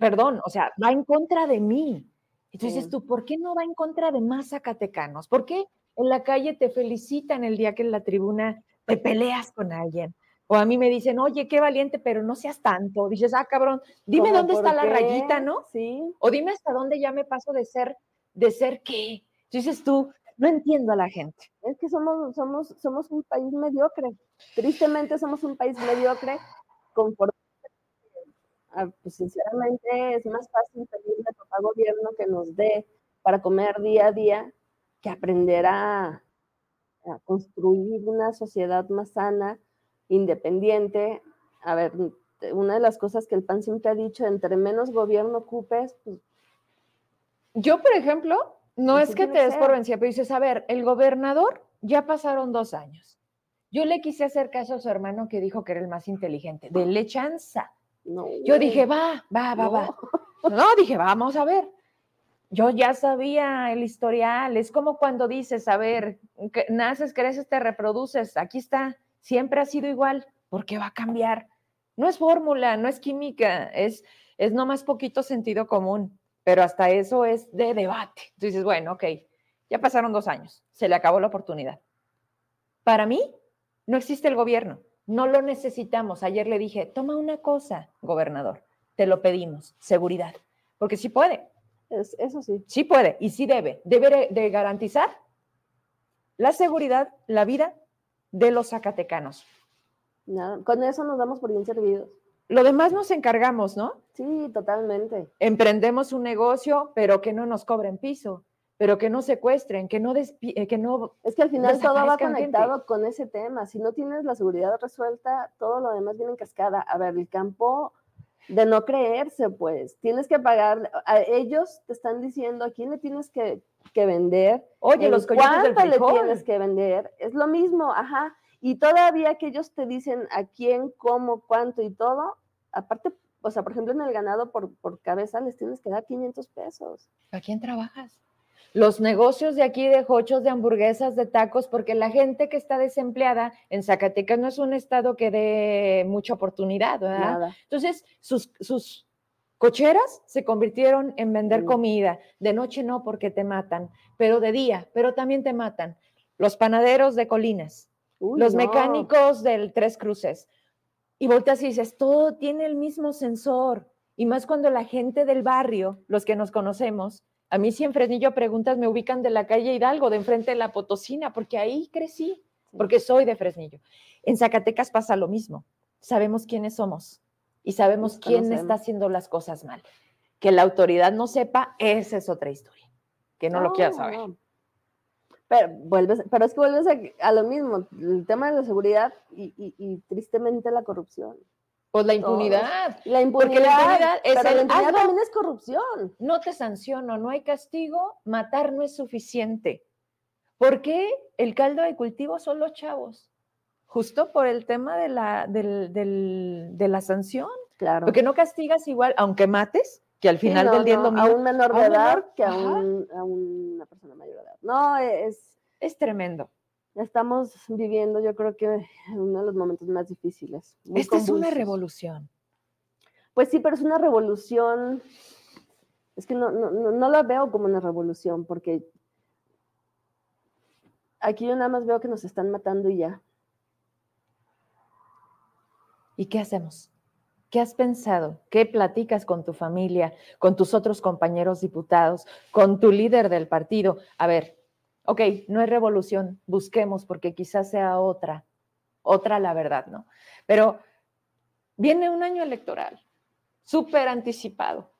Perdón, o sea, va en contra de mí. Entonces Sí. tú, ¿por qué no va en contra de más zacatecanos? ¿Por qué en la calle te felicitan el día que en la tribuna te peleas con alguien? O a mí me dicen, oye, qué valiente, pero no seas tanto. Dices, ah, cabrón, dime ¿Cómo dónde está la rayita, ¿no? Sí. O dime hasta dónde ya me paso de ser, de ser qué. Dices tú, no entiendo a la gente. Es que somos, somos, somos un país mediocre. Tristemente somos un país mediocre. Ah, pues sinceramente es más fácil pedirle a papá gobierno que nos dé para comer día a día que aprender a, a construir una sociedad más sana, independiente. A ver, una de las cosas que el PAN siempre ha dicho, entre menos gobierno ocupes, pues Yo, por ejemplo, no es que te des por vencida, pero dices, a ver, el gobernador ya pasaron dos años. Yo le quise hacer caso a su hermano que dijo que era el más inteligente. Dele chanza. no. Yo dije, va, va, va, no. va. No, dije, vamos a ver. Yo ya sabía el historial. Es como cuando dices, a ver, que naces, creces, te reproduces. Aquí está. Siempre ha sido igual. ¿Por qué va a cambiar? No es fórmula, no es química, es, es nomás poquito sentido común. Pero hasta eso es de debate. Entonces dices, bueno, ok, ya pasaron dos años. Se le acabó la oportunidad. Para mí, no existe el gobierno. No lo necesitamos. Ayer le dije, toma una cosa, gobernador. Te lo pedimos, seguridad. Porque sí puede, Es- eso sí. sí puede y sí debe. Debe de garantizar la seguridad, la vida de los zacatecanos. Nada, con eso nos damos por bien servidos. Lo demás nos encargamos, ¿no? Sí, totalmente. Emprendemos un negocio, pero que no nos cobren piso, pero que no secuestren, que no, eh, que no Es que al final todo va conectado con ese tema. Si no tienes la seguridad resuelta, todo lo demás viene en cascada. A ver, el campo, de no creerse, pues. Tienes que pagar, a ellos te están diciendo a quién le tienes que, que vender. Oye, los coyotes del ¿Cuánto le tienes que vender? Es lo mismo, ajá. Y todavía que ellos te dicen a quién, cómo, cuánto y todo, aparte, o sea, por ejemplo, en el ganado por, por cabeza les tienes que dar 500 pesos. ¿A quién trabajas? Los negocios de aquí de hochos, de hamburguesas, de tacos, porque la gente que está desempleada en Zacatecas no es un estado que dé mucha oportunidad, ¿verdad? Nada. Entonces, sus, sus cocheras se convirtieron en vender Mm. comida. De noche no, porque te matan, pero de día, pero también te matan. Los panaderos de colinas, Uy, los no. mecánicos del Tres Cruces. Y volteas y dices, todo tiene el mismo sensor. Y más cuando la gente del barrio, los que nos conocemos, a mí si en Fresnillo preguntas, me ubican de la calle Hidalgo, de enfrente de la Potosina, porque ahí crecí, porque soy de Fresnillo. En Zacatecas pasa lo mismo. Sabemos quiénes somos y sabemos Nos quién conocemos. está haciendo las cosas mal. Que la autoridad no sepa, esa es otra historia. Que no, lo quiera saber. no. Pero, vuelves, pero es que vuelves a, a lo mismo, el tema de la seguridad y, y- y tristemente la corrupción. Pues la Todos. impunidad. La impunidad, Porque la impunidad es pero el la impunidad también es corrupción. no te sanciono, no hay castigo, matar no es suficiente. ¿Por qué el caldo de cultivo son los chavos? Justo por el tema de la, del- del- de la sanción. Claro. Porque no castigas igual, aunque mates, que al Sí, final no, del día es no, lo a un menor de edad menor, que a, ajá. un- a una persona mayor de edad. No, es, Es tremendo. estamos viviendo, yo creo que uno de los momentos más difíciles. Esta es una revolución. Pues sí, pero es una revolución. Es que no, no, no, no la veo como una revolución, porque aquí yo nada más veo que nos están matando y ya. ¿Y qué hacemos? ¿Qué has pensado? ¿Qué platicas con tu familia, con tus otros compañeros diputados, con tu líder del partido? A ver, ok, no es revolución, busquemos porque quizás sea otra, otra la verdad, ¿no? Pero viene un año electoral, súper anticipado.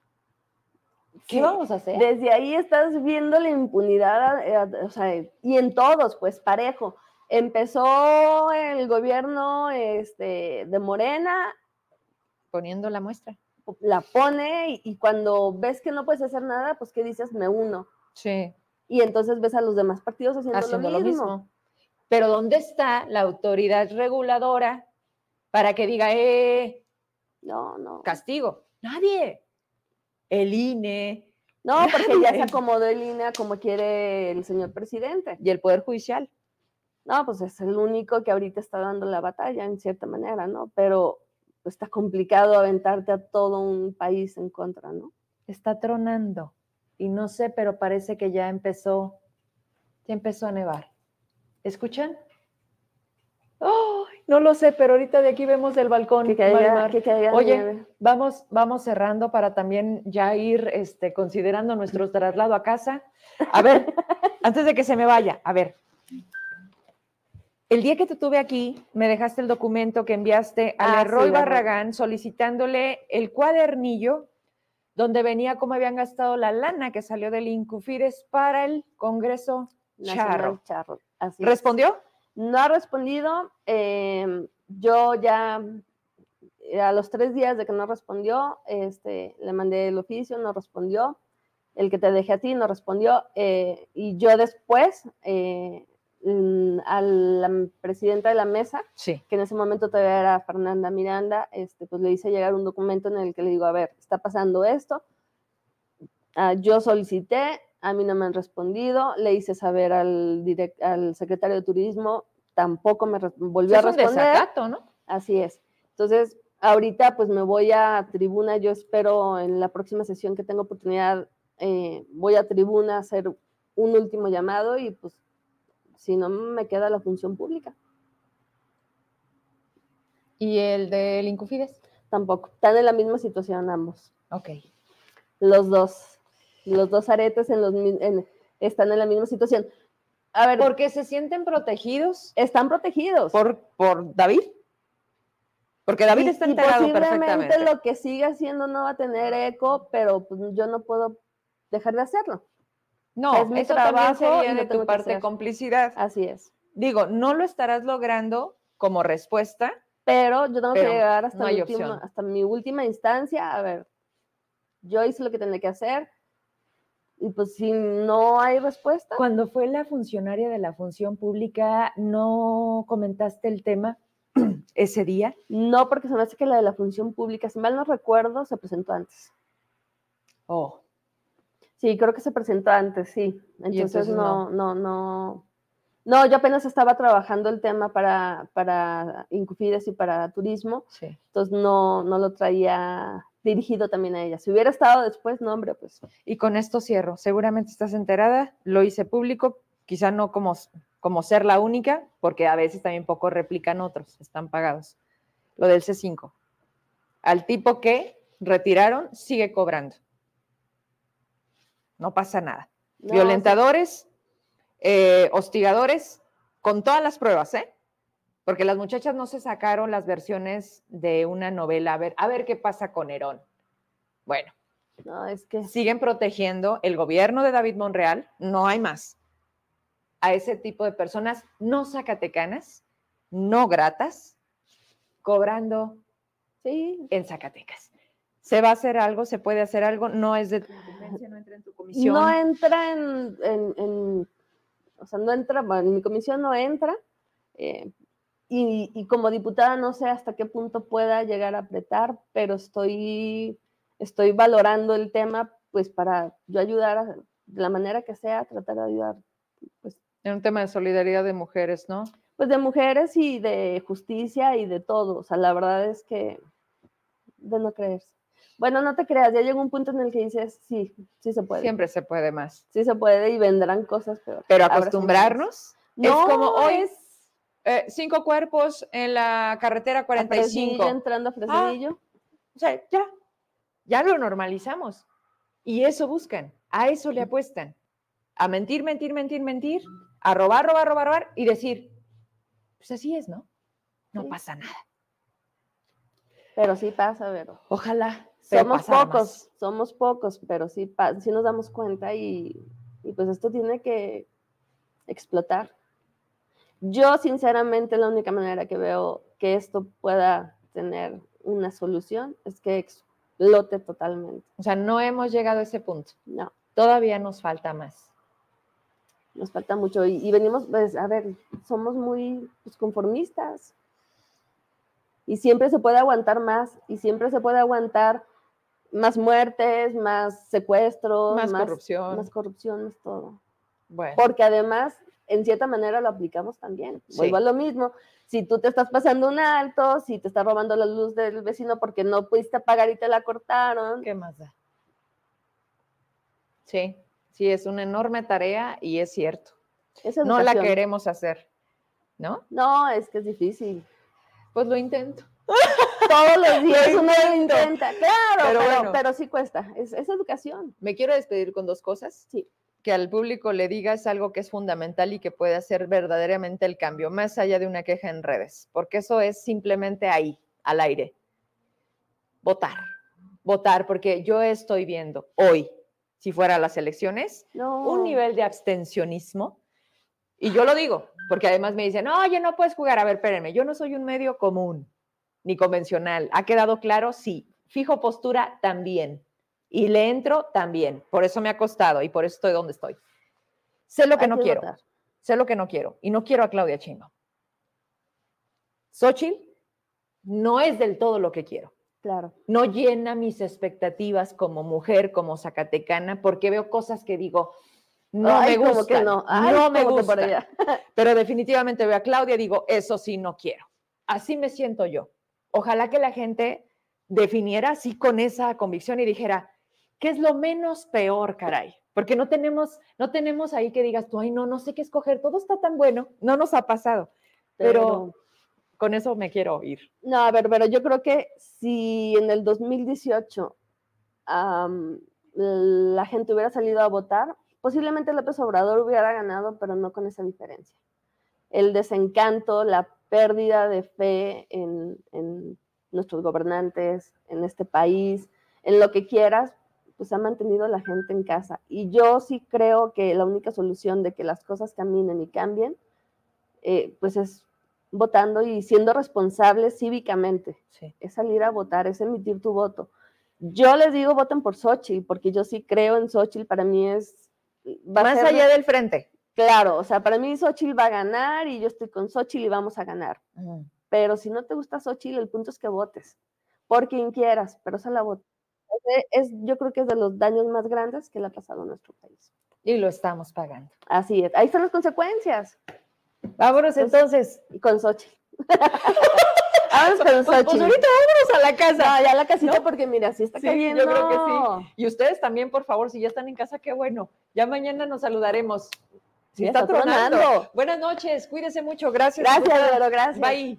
¿Qué Sí, vamos a hacer? Desde ahí estás viendo la impunidad, eh, o sea, y en todos, pues parejo. Empezó el gobierno este, de Morena, Poniendo la muestra. la pone y, y cuando ves que no puedes hacer nada, pues ¿qué dices? Me uno. Sí, Y entonces ves a los demás partidos haciendo, haciendo lo, lo mismo. mismo. Pero ¿dónde está la autoridad reguladora para que diga, eh, No, no. castigo? Nadie. El INE No, porque ya se acomodó en línea como quiere el señor presidente. y el Poder Judicial. No, pues es el único que ahorita está dando la batalla en cierta manera, ¿no? Pero está complicado aventarte a todo un país en contra, ¿no? Está tronando. Y no sé, pero parece que ya empezó, ya empezó a nevar. ¿Escuchan? ¡Ay! no lo sé, pero ahorita de aquí vemos el balcón. Que caiga, que caiga Oye, nieve. Vamos, vamos cerrando para también ya ir este, considerando nuestro traslado a casa. A ver, antes de que se me vaya, a ver. El día que te tuve aquí, me dejaste el documento que enviaste a Ah, sí, Leroy la- Barragán solicitándole el cuadernillo donde venía cómo habían gastado la lana que salió del Incufides para el Congreso Nacional Charro. Charro. Así. ¿Respondió? No ha respondido. eh, yo ya eh, a los tres días de que no respondió, este, le mandé el oficio, no respondió. El que te dejé a ti no respondió. eh, y yo después eh, a la presidenta de la mesa, Sí. que en ese momento todavía era Fernanda Miranda, este, pues le hice llegar un documento en el que le digo, a ver, está pasando esto. Ah, yo solicité, a mí no me han respondido, le hice saber al, direc- al secretario de Turismo, tampoco me volvió Es a un responder. desacato, ¿no? Así es. Entonces, ahorita pues me voy a tribuna, yo espero en la próxima sesión que tenga oportunidad, eh, voy a tribuna a hacer un último llamado y pues si no me queda la función pública, ¿Y el del Incufides? tampoco. Están en la misma situación ambos, Ok. los dos. Los dos aretes en los, mi- en- están en la misma situación. A ver, Porque se sienten protegidos están protegidos. por, por David. Porque David Y- está y enterado posiblemente perfectamente. lo que siga haciendo no va a tener eco, pero pues, yo no puedo dejar de hacerlo. No, es mi eso trabajo también y sería lo de tu parte complicidad. Así es. Digo, no lo estarás logrando como respuesta, pero yo tengo Pero que llegar hasta, no mi última- hasta mi última instancia. A ver, yo hice lo que tenía que hacer y pues si no hay respuesta, Cuando fue la funcionaria de la función pública, ¿no comentaste el tema ese día? no porque se me hace que la de la función pública, si mal no recuerdo, se presentó antes. Oh, Sí, creo que se presentó antes, sí. Entonces, entonces no, no, no. No, yo apenas estaba trabajando el tema para, para Incufides y para turismo, sí. entonces no, no lo traía dirigido también a ella. Si hubiera estado después, no, hombre, pues Y con esto cierro. Seguramente estás enterada, lo hice público, quizá no como, como ser la única, porque a veces también poco replican otros, están pagados. Lo del C5. Al tipo que retiraron, sigue cobrando. No pasa nada. no, Violentadores, eh, hostigadores, con todas las pruebas, ¿eh? Porque las muchachas no se sacaron las versiones de una novela. A ver, a ver qué pasa con Herón. Bueno, No, es que siguen protegiendo el gobierno de David Monreal, no hay más, a ese tipo de personas no zacatecanas, no gratas, cobrando sí, en Zacatecas. ¿Se va a hacer algo? ¿Se puede hacer algo? No es de tu incumbencia, no entra en tu comisión. no entra en, en- en- o sea, no entra, bueno, en mi comisión no entra. eh, y, y como diputada no sé hasta qué punto pueda llegar a apretar, pero estoy, estoy valorando el tema pues para yo ayudar a- de la manera que sea, tratar de ayudar pues, En un tema de solidaridad de mujeres, ¿no? pues de mujeres y de justicia y de todo. O sea, la verdad es que de no creerse. Bueno, no te creas, ya llegó un punto en el que dices, sí, sí se puede. Siempre se puede más. Sí se puede y vendrán cosas peores. Pero acostumbrarnos es No, como hoy, es eh, cinco cuerpos en la carretera a 45. Fresnillo, entrando a Fresnillo. O sea, ya, ya lo normalizamos. Y eso buscan, a eso le apuestan. A mentir, mentir, mentir, mentir, a robar, robar, robar, robar y decir, pues así es, ¿no? No Sí. pasa nada. Pero sí pasa, Vero. Ojalá. Pero Somos pocos, más. somos pocos, pero sí, sí nos damos cuenta y, y pues esto tiene que explotar. Yo, sinceramente, la única manera que veo que esto pueda tener una solución es que explote totalmente. O sea, no hemos llegado a ese punto. No, Todavía nos falta más. nos falta mucho. Y, y venimos, pues, a ver, somos muy pues, conformistas. Y siempre se puede aguantar más, y siempre se puede aguantar más muertes, más secuestros, Más más, corrupción. más corrupción, más todo. Bueno, Porque además, en cierta manera lo aplicamos también. Sí. Vuelvo a lo mismo. Si tú te estás pasando un alto, si te está robando la luz del vecino porque no pudiste pagar y te la cortaron, ¿qué más da? Sí, sí, es una enorme tarea y es cierto. es No la queremos hacer, ¿no? No, es que es difícil. Pues lo intento. Todos los días uno lo intenta. Claro, Pero pero, bueno. pero sí cuesta. Es, es educación. Me quiero despedir con dos cosas. Sí. Que al público le digas algo que es fundamental y que puede hacer verdaderamente el cambio, más allá de una queja en redes, porque eso es simplemente ahí, al aire. Votar. Votar, porque yo estoy viendo hoy, si fuera las elecciones, No. un nivel de abstencionismo. Y yo lo digo, porque además me dicen, oye, no puedes jugar. A ver, espérenme, yo no soy un medio común ni convencional. ¿Ha quedado claro? Sí. Fijo postura también. Y le entro también. Por eso me ha costado y por eso estoy donde estoy. Sé lo que Hay no que quiero. votar. Sé lo que no quiero. Y no quiero a Claudia Chimba. Xochitl no es del todo lo que quiero Claro. no llena mis expectativas como mujer, como zacatecana, porque veo cosas que digo, no Ay, me que no. Ay, no me allá. Pero definitivamente veo a Claudia y digo, eso sí no quiero. Así me siento yo. Ojalá que la gente definiera así con esa convicción y dijera, ¿qué es lo menos peor, caray? Porque no tenemos, no tenemos ahí que digas tú, ay, no, no sé qué escoger, todo está tan bueno, no nos ha pasado. Pero con eso me quiero ir. No, a ver, pero yo creo que si en el 2018 am, la gente hubiera salido a votar, posiblemente López Obrador hubiera ganado, pero no con esa diferencia. El desencanto, la pérdida de fe en, en nuestros gobernantes, en este país, en lo que quieras, pues ha mantenido a la gente en casa. Y yo sí creo que la única solución de que las cosas caminen y cambien, eh, pues es votando y siendo responsables cívicamente. Sí. Es salir a votar, es emitir tu voto. Yo les digo, voten por Xochitl, porque yo sí creo en Xochitl, para mí es... va a Más ser- allá del frente. Claro, o sea, para mí Xochitl va a ganar y yo estoy con Xochitl y vamos a ganar. Pero si no te gusta Xochitl, el punto es que votes. Por quien quieras, pero esa la vota. Es, yo creo que es de los daños más grandes que le ha pasado a nuestro país. Y lo estamos pagando. Así es. Ahí están las consecuencias. Vámonos entonces. Y con Xochitl. Vámonos con Pues, pues Xochitl. ahorita vámonos a la casa. No, ya la casita ¿No? porque mira, sí está Sí, yo cayendo. creo que sí. Y ustedes también, por favor, si ya están en casa, qué bueno. Ya mañana nos saludaremos. Sí, está, está tronando. tronando. Buenas noches, cuídese mucho. Gracias. Gracias. Vero, gracias. Bye.